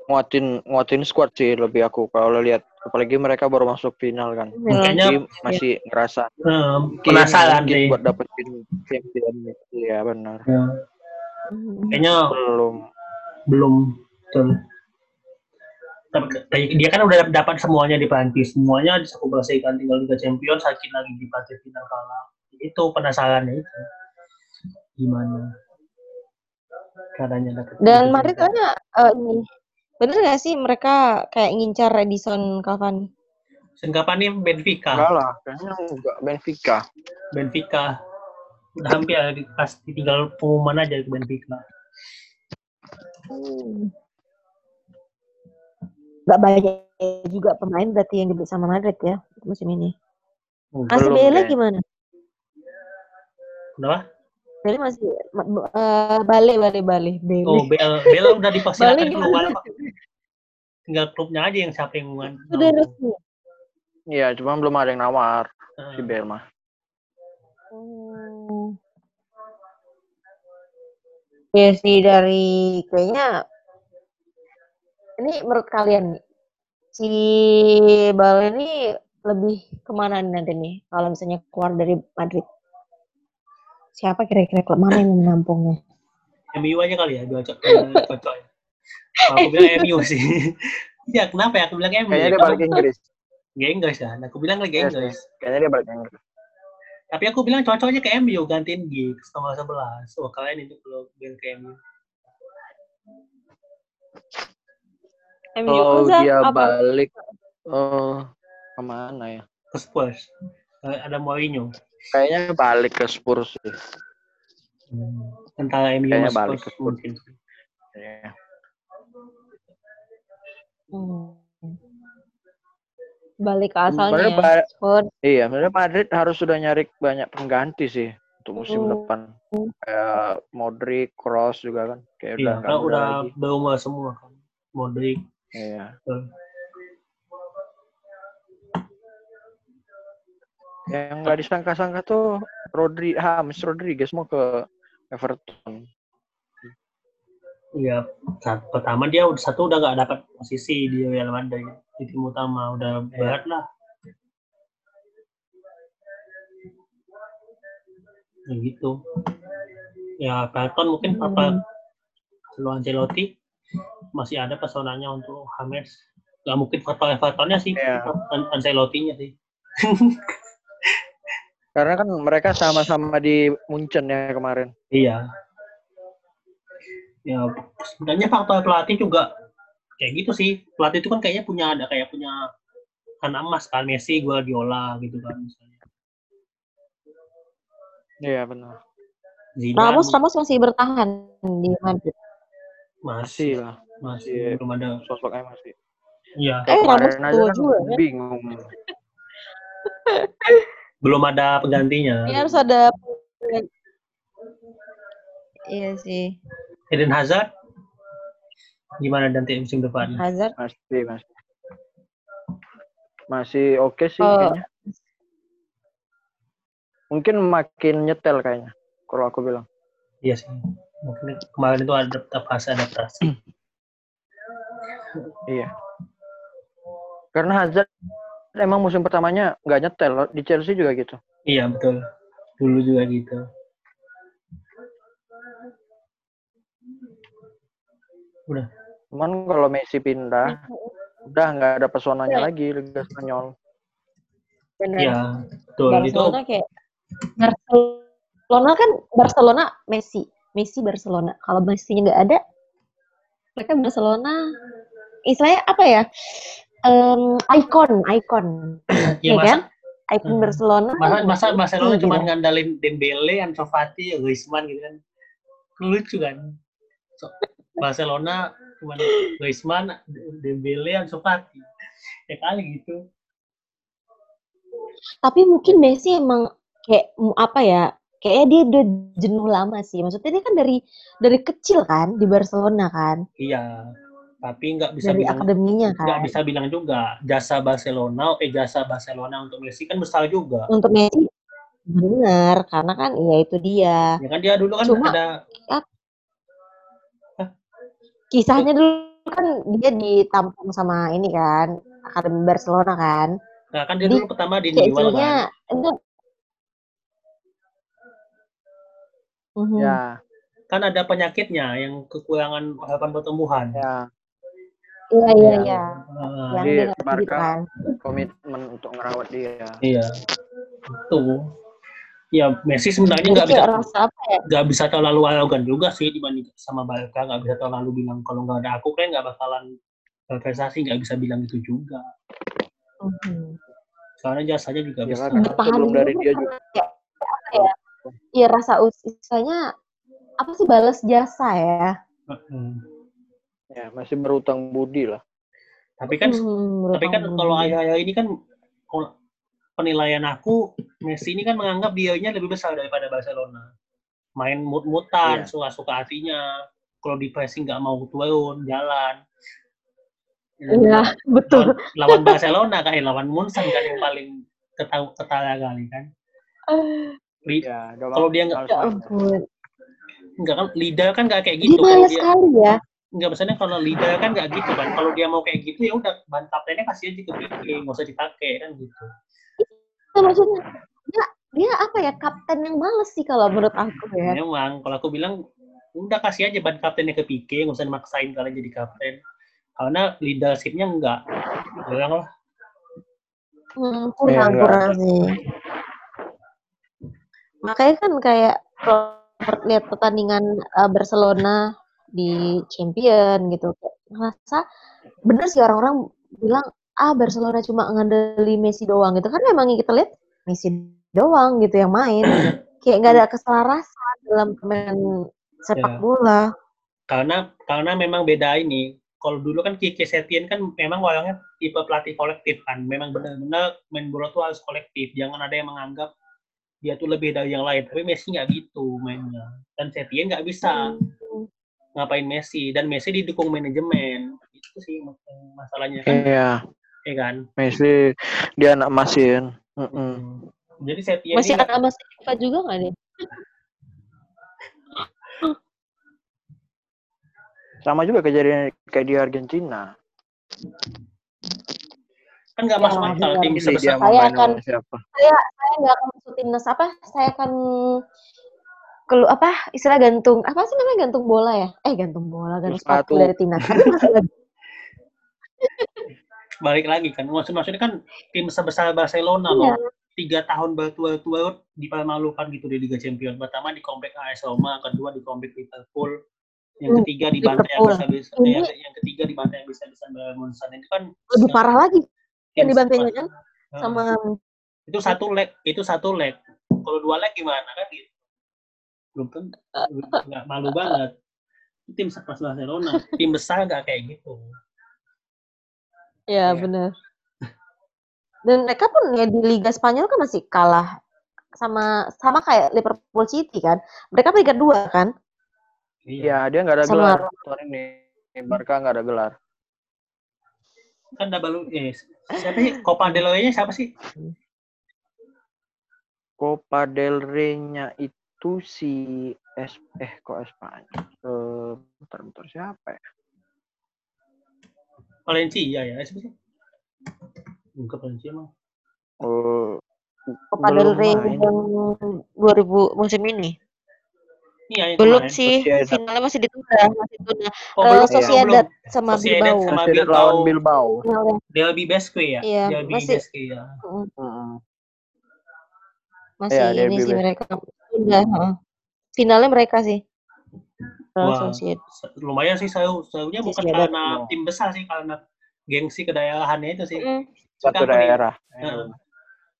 nguatin nguatin squad sih lebih aku kalau lihat apalagi mereka baru masuk final kan. Kayaknya- Jadi masih ngerasa Eh, mungkin- penasaran sih. buat dapetin champion. Iya benar. Ya. Hmm. Kayaknya Belum. belum betul. Tapi dia kan udah dapat semuanya di Prancis, semuanya disakumulasikan tinggal Liga Champions, sakit lagi di partai final kalah. Itu penasarannya itu. Gimana? Caranya dapat Dan Liga Madrid Champions. katanya eh, ini bener gak sih mereka kayak ngincar Edison Cavani? Kapan nih Benfica? Enggak lah, kayaknya enggak Benfica. Benfica udah hampir dikasih tinggal pengumuman aja ke Benfica. Hmm. Gak banyak juga pemain berarti yang dibeli sama Madrid ya musim ini. Masih Belum Bale kayaknya. gimana? Kenapa? Bale masih ma- eh, balik balik balik Bale. Oh, Bel Bel udah Balik keluar. Tinggal klubnya aja yang siapa yang mau. Sudah resmi. Iya, cuma belum ada yang nawar Nah, si Bale mah. Hmm. Ya sih dari kayaknya ini menurut kalian nih si Bale ini lebih ke mana nih nanti nih kalau misalnya keluar dari Madrid? Siapa kira-kira klub mana yang menampungnya? MU aja kali ya, cocok. eh, cocok ya. Aku bilang MU sih. ya kenapa ya? Aku bilang MU. Kayaknya dia Kalau- balik Inggris. Gak Inggris ya. Nah, aku bilang lagi. Inggris. Kayaknya dia balik Inggris. Tapi aku bilang cocoknya ke MU gantiin Giggs nomor 11. Wah, kalian itu kalau bilang ke MU. Zak, dia apa? balik eh ke mana ya? Ke Spurs. Eh, Ada Mourinho. Kayaknya balik ke Spurs sih. Antara MU Kayaknya balik Spurs ke Spurs. mungkin. Hmm. Balik ke asalnya. ba- Spurs. Iya, sebenarnya Madrid harus sudah nyari banyak pengganti sih untuk musim Hmm. depan. Kayak Modric, Kroos juga kan. Kayak udah Iya, nggak kan udah semua kan. Modric. Iya. Yang nggak disangka-sangka tuh Rodri, James Rodriguez mau ke Everton. Iya, saat pertama dia udah satu udah nggak dapat posisi di Real Madrid di tim utama udah Iya. berat lah. Ya gitu. Ya Everton mungkin Hmm. apa kalau Ancelotti masih ada pesonanya untuk James. Gak mungkin faktor Evertonnya sih. An- Ancelotti-nya sih. Karena kan mereka sama-sama di Munchen ya kemarin. Iya. Ya sebenarnya faktor pelatih juga kayak gitu sih. Pelatih itu kan kayaknya punya ada kayak punya anak emas kan Messi, Guardiola gitu kan misalnya. Iya benar. Zidane Ramos Ramos masih bertahan di Madrid. Masih lah. masih Masih belum ada. sosoknya masih. Iya, Eh, Ramos tua kan juga ya. bingung. belum ada penggantinya. Ini harus ada Iya sih. Eden Hazard gimana nanti musim depan? Hazard Masih masih. Masih oke sih Oh. kayaknya. Mungkin makin nyetel kayaknya. Kalau aku bilang. Iya sih. Mungkin kemarin itu ada fase adaptasi. Iya. Karena Hazard emang musim pertamanya nggak nyetel. Di Chelsea juga gitu. iya betul. Dulu juga gitu. Udah. Cuman kalau Messi pindah, udah nggak ada pesonanya lagi Liga Spanyol. benar. Iya, betul. Itu Barcelona kayak Barcelona kan Barcelona Messi, Messi Barcelona. Kalau Messi-nya nggak ada, mereka Barcelona istilahnya apa ya? Um, ikon, ikon. Ya, ya masa, kan? Ikon Hmm. Barcelona. masa, masa Barcelona Iya, cuma gitu. ngandalin Dembele, Ansu Fati, Griezmann gitu kan. Lucu kan. So, Barcelona cuma Griezmann, Dembele, Ansu Fati. Ya kali gitu. Tapi mungkin Messi emang kayak apa ya? Kayaknya dia udah jenuh lama sih. Maksudnya dia kan dari dari kecil kan di Barcelona kan, Iya. Tapi nggak bisa dari bilang akademinya nggak kan. bisa bilang juga jasa Barcelona, eh jasa Barcelona untuk Messi kan besar juga. Untuk Messi benar, karena kan ya itu dia. Ya kan dia dulu kan Cuma- ada Kisahnya dulu kan dia ditampung sama ini kan, akademi Barcelona kan. nah kan dia Jadi, dulu pertama di Newell istilahnya kan. itu Mhm. Ya, Kan ada penyakitnya yang kekurangan harapan pertumbuhan. ya. Iya iya Ya. iya. Nah, Yang dia ngerti gitu kan. Komitmen untuk ngerawat dia. iya. Itu. Ya Messi sebenarnya nggak bisa ya? nggak bisa terlalu arogan juga sih dibanding sama Barca nggak bisa terlalu bilang kalau nggak ada aku kan nggak bakalan berprestasi nggak bisa bilang itu juga Mhm. soalnya jasanya juga Ya Bertahan sebelum dari dia kan juga. ya? Iya rasa usahanya apa sih balas jasa ya? Heeh. Ya, masih berutang budi lah. tapi kan Hmm, tapi kan kalau ayah-ayah ini kan kalau penilaian aku Messi ini kan menganggap dianya lebih besar daripada Barcelona main mut-mutan Iya. suka-suka hatinya kalau di pressing nggak mau turun jalan Iya betul. lawan, lawan Barcelona kan eh, lawan Munchen kan yang paling ketahu ketara kali kan Li- Ya, Kalau dia males Ya. Enggak kan leader kan nggak kayak Dia gitu. Dia sekali ya. Enggak maksudnya kalau leader kan nggak gitu kan. Kalau dia mau kayak gitu ya udah ban kaptennya kasih aja ke Pique, nggak usah dipakai kan gitu. Nah, maksudnya dia dia apa ya kapten yang males sih kalau menurut aku ya. Memang kalau aku bilang udah kasih aja ban kaptennya ke Pique, nggak usah dimaksain kalian jadi kapten. Karena leadershipnya enggak. Bilang lah. Hmm, kurang nggak kurang sih. Makanya kan kayak lihat pertandingan uh, Barcelona di Champion gitu, ngerasa bener sih orang-orang bilang ah Barcelona cuma ngandelin Messi doang gitu kan memang kita lihat Messi doang gitu yang main kayak nggak ada keselarasan dalam permainan sepak Ya. bola. Karena karena memang beda ini. Kalau dulu kan Kike Setien kan memang orangnya tipe pelatih kolektif kan. Memang benar-benar main bola tuh harus kolektif. Jangan ada yang menganggap dia tuh lebih dari yang lain. Tapi Messi nggak gitu mainnya. Dan Setien nggak bisa ngapain Messi. Dan Messi didukung manajemen. Itu sih masalahnya kan. Iya, Ya kan. Messi dia anak masin. Mm-mm. Jadi Setien Masih ini ada Mas Silva juga nggak deh? Sama juga kejadian kayak di Argentina. kan nggak Ya, masuk akal benar. tim sebesar Saya akan- siapa. saya saya nggak akan masuk timnas apa saya akan kelu apa istilah gantung apa sih namanya gantung bola ya? Eh gantung bola gantung sepatu, Sepatu. dari timnas balik lagi kan maksud maksudnya kan tim sebesar Barcelona Iya. loh tiga tahun berturut-turut dipermalukan gitu di Liga Champions. Pertama di comeback AS Roma kedua di comeback Liverpool yang Hmm, ketiga di bantai yang bisa bisa Ini- yang, yang ketiga di bantai yang bisa bisa Munson itu kan lebih parah lagi yang yang dibantainya kan sama itu satu leg itu satu leg. Kalau dua leg gimana kan gitu belum tentu. Nggak malu banget. Tim sekelas Barcelona. Tim besar nggak kayak gitu. Ya Iya. benar dan mereka pun ya di Liga Spanyol kan masih kalah sama sama kayak Liverpool City kan. Mereka peringkat dua kan? Iya, dia nggak ada Sama gelar. Tahun ini. Barca nggak ada gelar. kan double eh siapa sih? Copa del Rey-nya siapa sih? Copa del Rey-nya itu si es eh kok Espanyol. Eh, bentar bentar siapa ya? Valencia ya siapa sih Enggak Valencia mah Eh, Copa del Rey yang 2000 musim ini iya yang belum sih Sociedad. finalnya masih ditunda masih ditunda oh, belum, Sociedad belum. sama Sociedad Bilbao sama Bilbao. lawan Bilbao. Derby Basque ya Iya, Derby masih- Basque ya Mm-mm. masih Iya, ini sih best. mereka udah heeh. finalnya mereka sih Real Wah. Sociedad. Se- lumayan sih saya sayunya bukan Sociedad. karena tim besar sih karena gengsi kedaerahannya itu sih Mm. Satu Kan daerah. Nggak-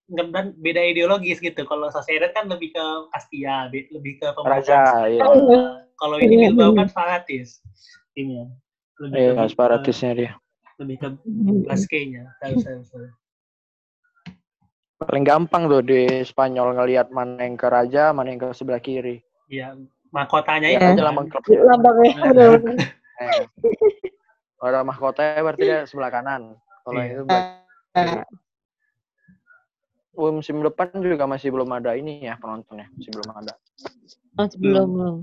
dan beda ideologis gitu kalau Sociedad kan lebih ke Castilla be- lebih ke Raja, iya. Nah, kalau ini Bilbao kan Sparatis timnya lebih Iya, ke separatisnya dia. lebih ke tahu saya saya. Paling gampang tuh di Spanyol ngelihat mana yang ke raja, mana yang ke sebelah kiri. Iya, mahkotanya Iya. itu Aja lambang klub. Lambangnya. Eh. Kalau ada mahkotanya berarti dia sebelah kanan. Kalau Iya. itu kiri. Oh, musim depan juga masih belum ada ini ya penontonnya, masih belum ada. Masih belum belum.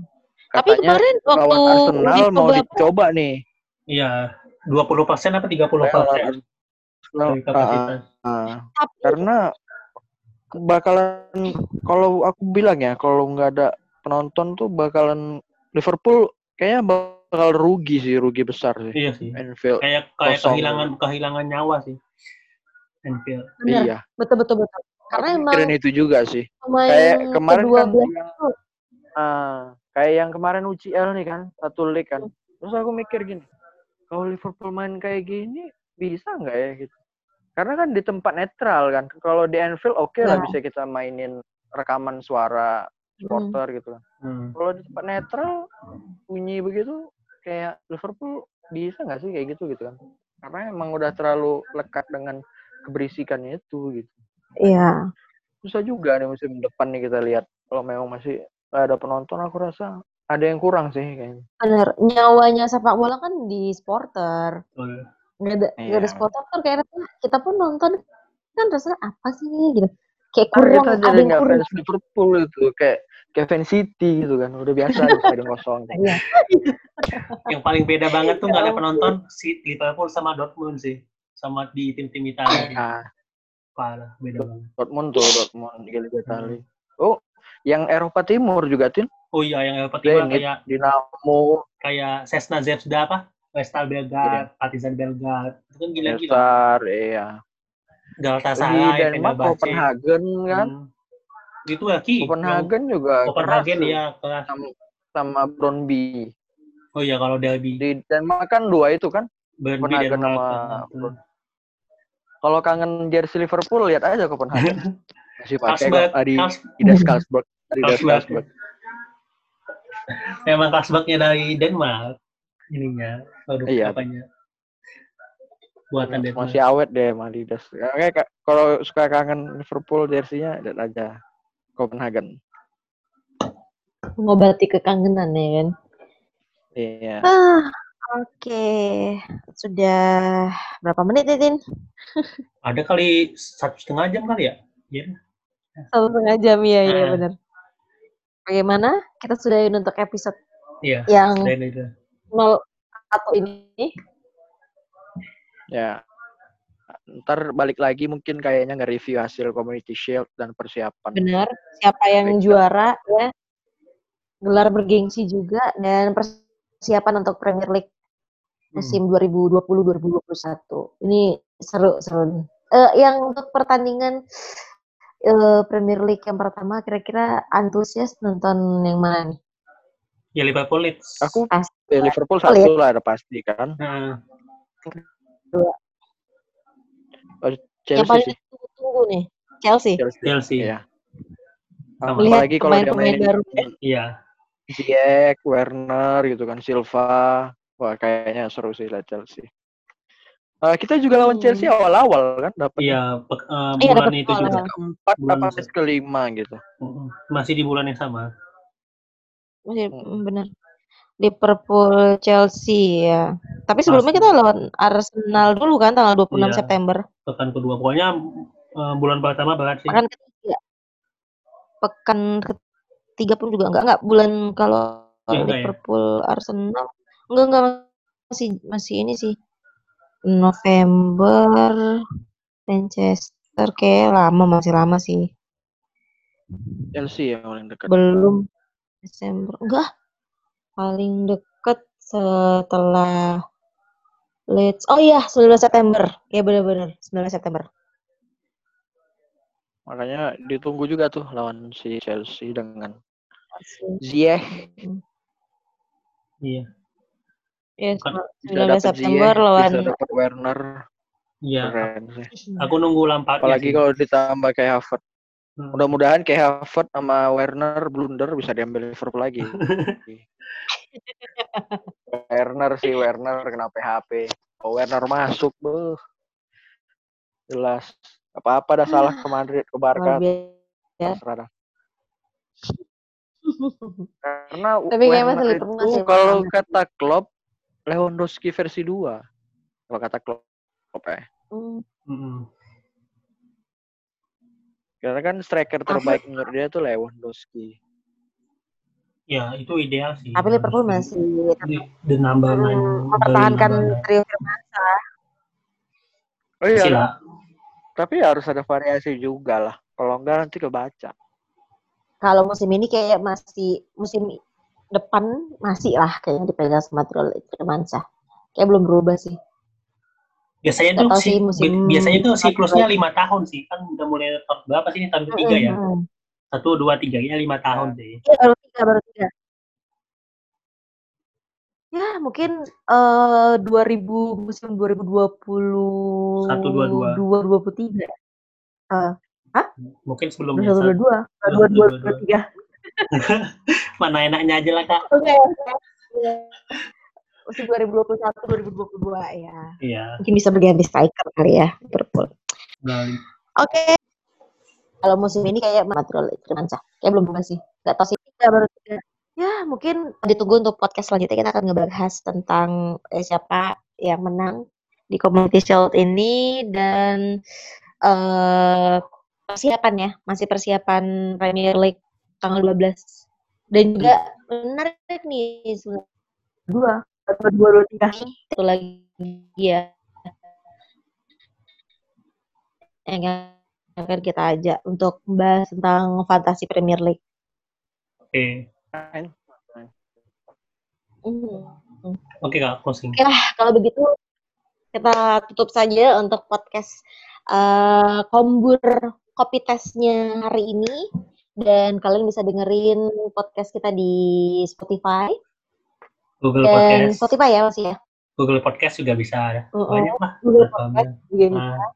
Tapi kemarin waktu Arsenal mau coba dicoba nih. Iya, 20 persen apa 30 persen dari kapasitas. Ah, tapi karena bakalan kalau aku bilang ya kalau nggak ada penonton tuh bakalan Liverpool kayaknya bakal rugi sih rugi besar sih Iya sih. Anfield Kayak kayak Kosong. kehilangan kehilangan nyawa sih. Anfield. bener, iya betul betul betul. Karena emang Mikirin itu juga sih kayak kemarin kan yang, ah, kayak yang kemarin UCL nih kan satu league kan terus aku mikir gini kalau Liverpool main kayak gini bisa nggak ya gitu karena kan di tempat netral kan kalau di Anfield oke lah Nah. bisa kita mainin rekaman suara supporter gitu kan Hmm. kalau di tempat netral bunyi begitu kayak Liverpool bisa nggak sih kayak gitu gitu kan karena emang udah terlalu lekat dengan keberisikannya itu gitu Iya. susah juga nih musim depan nih kita lihat kalau memang masih ada penonton aku rasa ada yang kurang sih kayaknya Bener, nyawanya sepak bola kan di supporter. Betul. Nggak ada, nggak ada Iya. supporter kan kayak rasanya kita pun nonton kan rasanya apa sih gitu. Kayak Karena kurang, ada yang nggak kurang. fans Liverpool itu kayak kayak fans City gitu kan udah biasa di stadion kosong Iya. Yang paling beda banget tuh nggak ada Ya penonton si Liverpool sama Dortmund sih. Sama di tim-tim Italia. nah Parah, beda banget. Dortmund tuh Dortmund di Liga Italia oh yang Eropa Timur juga tin Oh iya, yang Eropa Timur Zenit kayak Dinamo kayak Cesna Zvezda apa? Vestal Belgrade, Partizan Belgrade. Itu kan gila-gila. Besar iya di Galatasaray, Denmark Fenerbahce. Copenhagen kan Hmm. Itu ya Ki. Copenhagen juga Yang Copenhagen keras tuh, ya kelas. sama, sama Brøndby Oh iya kalau derby. di Denmark kan dua itu kan Burnley Copenhagen Denmark. sama. Brøndby. kalau kangen jersey Liverpool lihat aja Copenhagen masih pakai Adidas Carlsberg Adidas Carlsberg. Carlsberg Memang Carlsbergnya dari Denmark ininya produk Iya. apanya buatan Denmark. masih awet deh Kayak ka- kalau suka kangen Liverpool jersey-nya lihat aja Copenhagen Mengobati kekangenan ya kan. iya Ah, oke. Sudah berapa menit ya, Tin? Ada kali satu setengah jam kali ya? Iya. Satu setengah jam ya, ya Ah. benar. Bagaimana? Kita sudahin untuk episode Iya. yang Itu. 01 ini. ya ntar balik lagi mungkin kayaknya nge-review hasil Community Shield dan persiapan Benar. Siapa yang Baik. juara ya? Gelar bergengsi juga dan persiapan untuk Premier League musim 2020-2021. Ini seru-seru nih. Eh, yang untuk pertandingan eh, Premier League yang pertama kira-kira antusias nonton yang mana nih? Ya Liverpool Leeds. aku Pasti. Eh, Liverpool Lihat. satu lah ada pasti kan Nah, yang Chelsea paling sih ditunggu-tunggu nih, Chelsea. Chelsea, Chelsea. Iya. Sama. Melihat apalagi kalau dia mainin baru. Iya. Ziyech, Werner gitu kan, Silva. Wah, kayaknya seru sih lah Chelsea. Eh, kita juga lawan Hmm. Chelsea awal-awal kan dapat Iya, pe- eh, Iya, bulan dapat itu bola. juga. keempat Bulan apa kelima gitu. Masih di bulan yang sama. Masih Hmm. mm, benar. Liverpool, Chelsea ya. Tapi sebelumnya kita lawan Arsenal dulu kan tanggal 26 Iya. September. Pekan kedua. Pokoknya eh, bulan pertama berat sih. Pekan ketiga. Pekan ketiga pun juga enggak enggak bulan kalau Ya, enggak ya? Liverpool Arsenal enggak enggak masih masih ini sih. November Manchester kayak lama masih lama sih. Chelsea yang paling dekat. Belum Desember. Enggak. Paling deket setelah Leeds. Oh iya, 19 September. Ya benar-benar 19 September. Makanya ditunggu juga tuh lawan si Chelsea dengan. Ziyech, Iya. Ya, Bisa 19 dapat September Ziyech, lawan bisa dapat Werner. Iya. Keren sih. Aku nunggu Lampard. Apalagi kalau ditambah kayak Havertz. Hmm. Mudah-mudahan kayak Havertz sama Werner blunder bisa diambil Liverpool lagi. Werner sih Werner kena PHP. Oh, Werner masuk, beuh. Jelas. Apa-apa dah salah ke Madrid, ke Barca. Dah. Karena Tapi kayaknya Werner itu masih kalau kata Klopp Lewandowski versi 2. Kalau kata Klopp ya. Hmm. Karena kan striker terbaik menurut dia tuh Lewandowski. Ya, itu ideal sih. Tapi Liverpool masih the number nine mempertahankan trio Firmansyah. Oh iya, Sila. tapi harus ada variasi juga lah. Kalau enggak nanti kebaca. Kalau musim ini kayak masih musim depan masih lah kayaknya dipegang sama trio Firmansyah. Kayak belum berubah sih. Biasanya Nggak tuh sih musim- biasanya tuh siklusnya lima tahun sih. Kan udah mulai tahun berapa sih ini tahun ketiga ya? Hmm. Satu, dua, tiga, ya lima tahun sih. Iya, baru tiga, baru tiga. Ya, mungkin eh 2000 musim 2020 Satu, dua, dua. 2023. Eh, Mungkin sebelumnya. 2022, Dua, 22, dua, dua. 23. Mana enaknya aja lah kak. Oke, oke. Musim 2021 2022 ya. Iya. Mungkin bisa berganti striker kali ya Liverpool. Oke. Kalau musim ini kayak Madrol Firmansyah. Kayak belum berubah sih. Gak tau sih. Tiga baru tiga. Ya mungkin ditunggu untuk podcast selanjutnya kita akan ngebahas tentang eh, siapa yang menang di Community Shield ini dan eh persiapan ya. Masih persiapan Premier League tanggal 12. Dan juga menarik nih sebenarnya. dua dua dua dua tiga itu lagi ya yang akan kita ajak untuk membahas tentang fantasi Premier League. Oke. Hmm. Oke kak, closing. Oke lah, kalau begitu kita tutup saja untuk podcast eh, Kombur Kopi Testnya hari ini. Dan kalian bisa dengerin podcast kita di Spotify. Google Dan Podcast. Spotify ya masih ya? Google Podcast juga bisa ada. Mm-mm. Banyak lah. Google. Podcast juga bisa. Nah,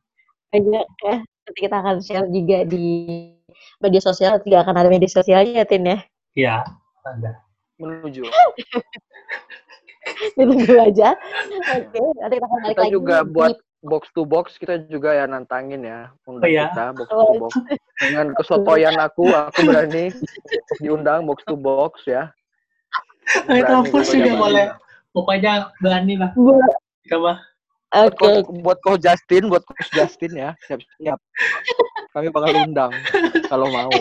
Banyak ya. Nanti kita akan share juga di media sosial. Tidak akan ada media sosialnya ya, Tin ya? Iya, ada. Menuju. Ditunggu aja. Oke, nanti kita akan balik Kita lagi juga di buat box to box kita juga ya nantangin ya undang Oh, iya? kita box to box dengan kesotoyan aku aku berani diundang box to box ya itu gua juga boleh. Pokoknya berani lah. Coba. buat Oke, coach, buat coach Justin buat coach Justin ya siap siap kami bakal undang kalau mau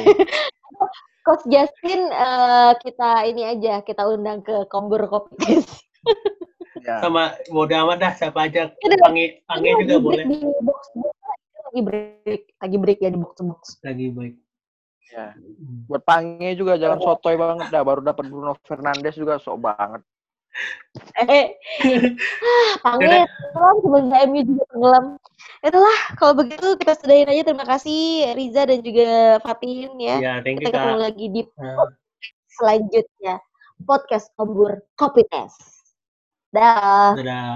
Coach Justin eh, kita ini aja kita undang ke Kombur Kopi ya Sama bodo amat dah siapa aja. Panggil, panggil juga boleh. Di box box lagi break, lagi break ya di box to box. Lagi baik. Ya buat pange juga jangan sotoy banget dah baru dapat Bruno Fernandes juga sok banget Eh, ah, panggil tenggelam sebenarnya MU juga tenggelam. Itulah kalau begitu kita sudahin aja. Terima kasih Riza dan juga Fatin ya. Ya, thank you Kita ketemu kak. lagi di Nah. selanjutnya podcast Kombur Kopi Test. Dah. Dadah.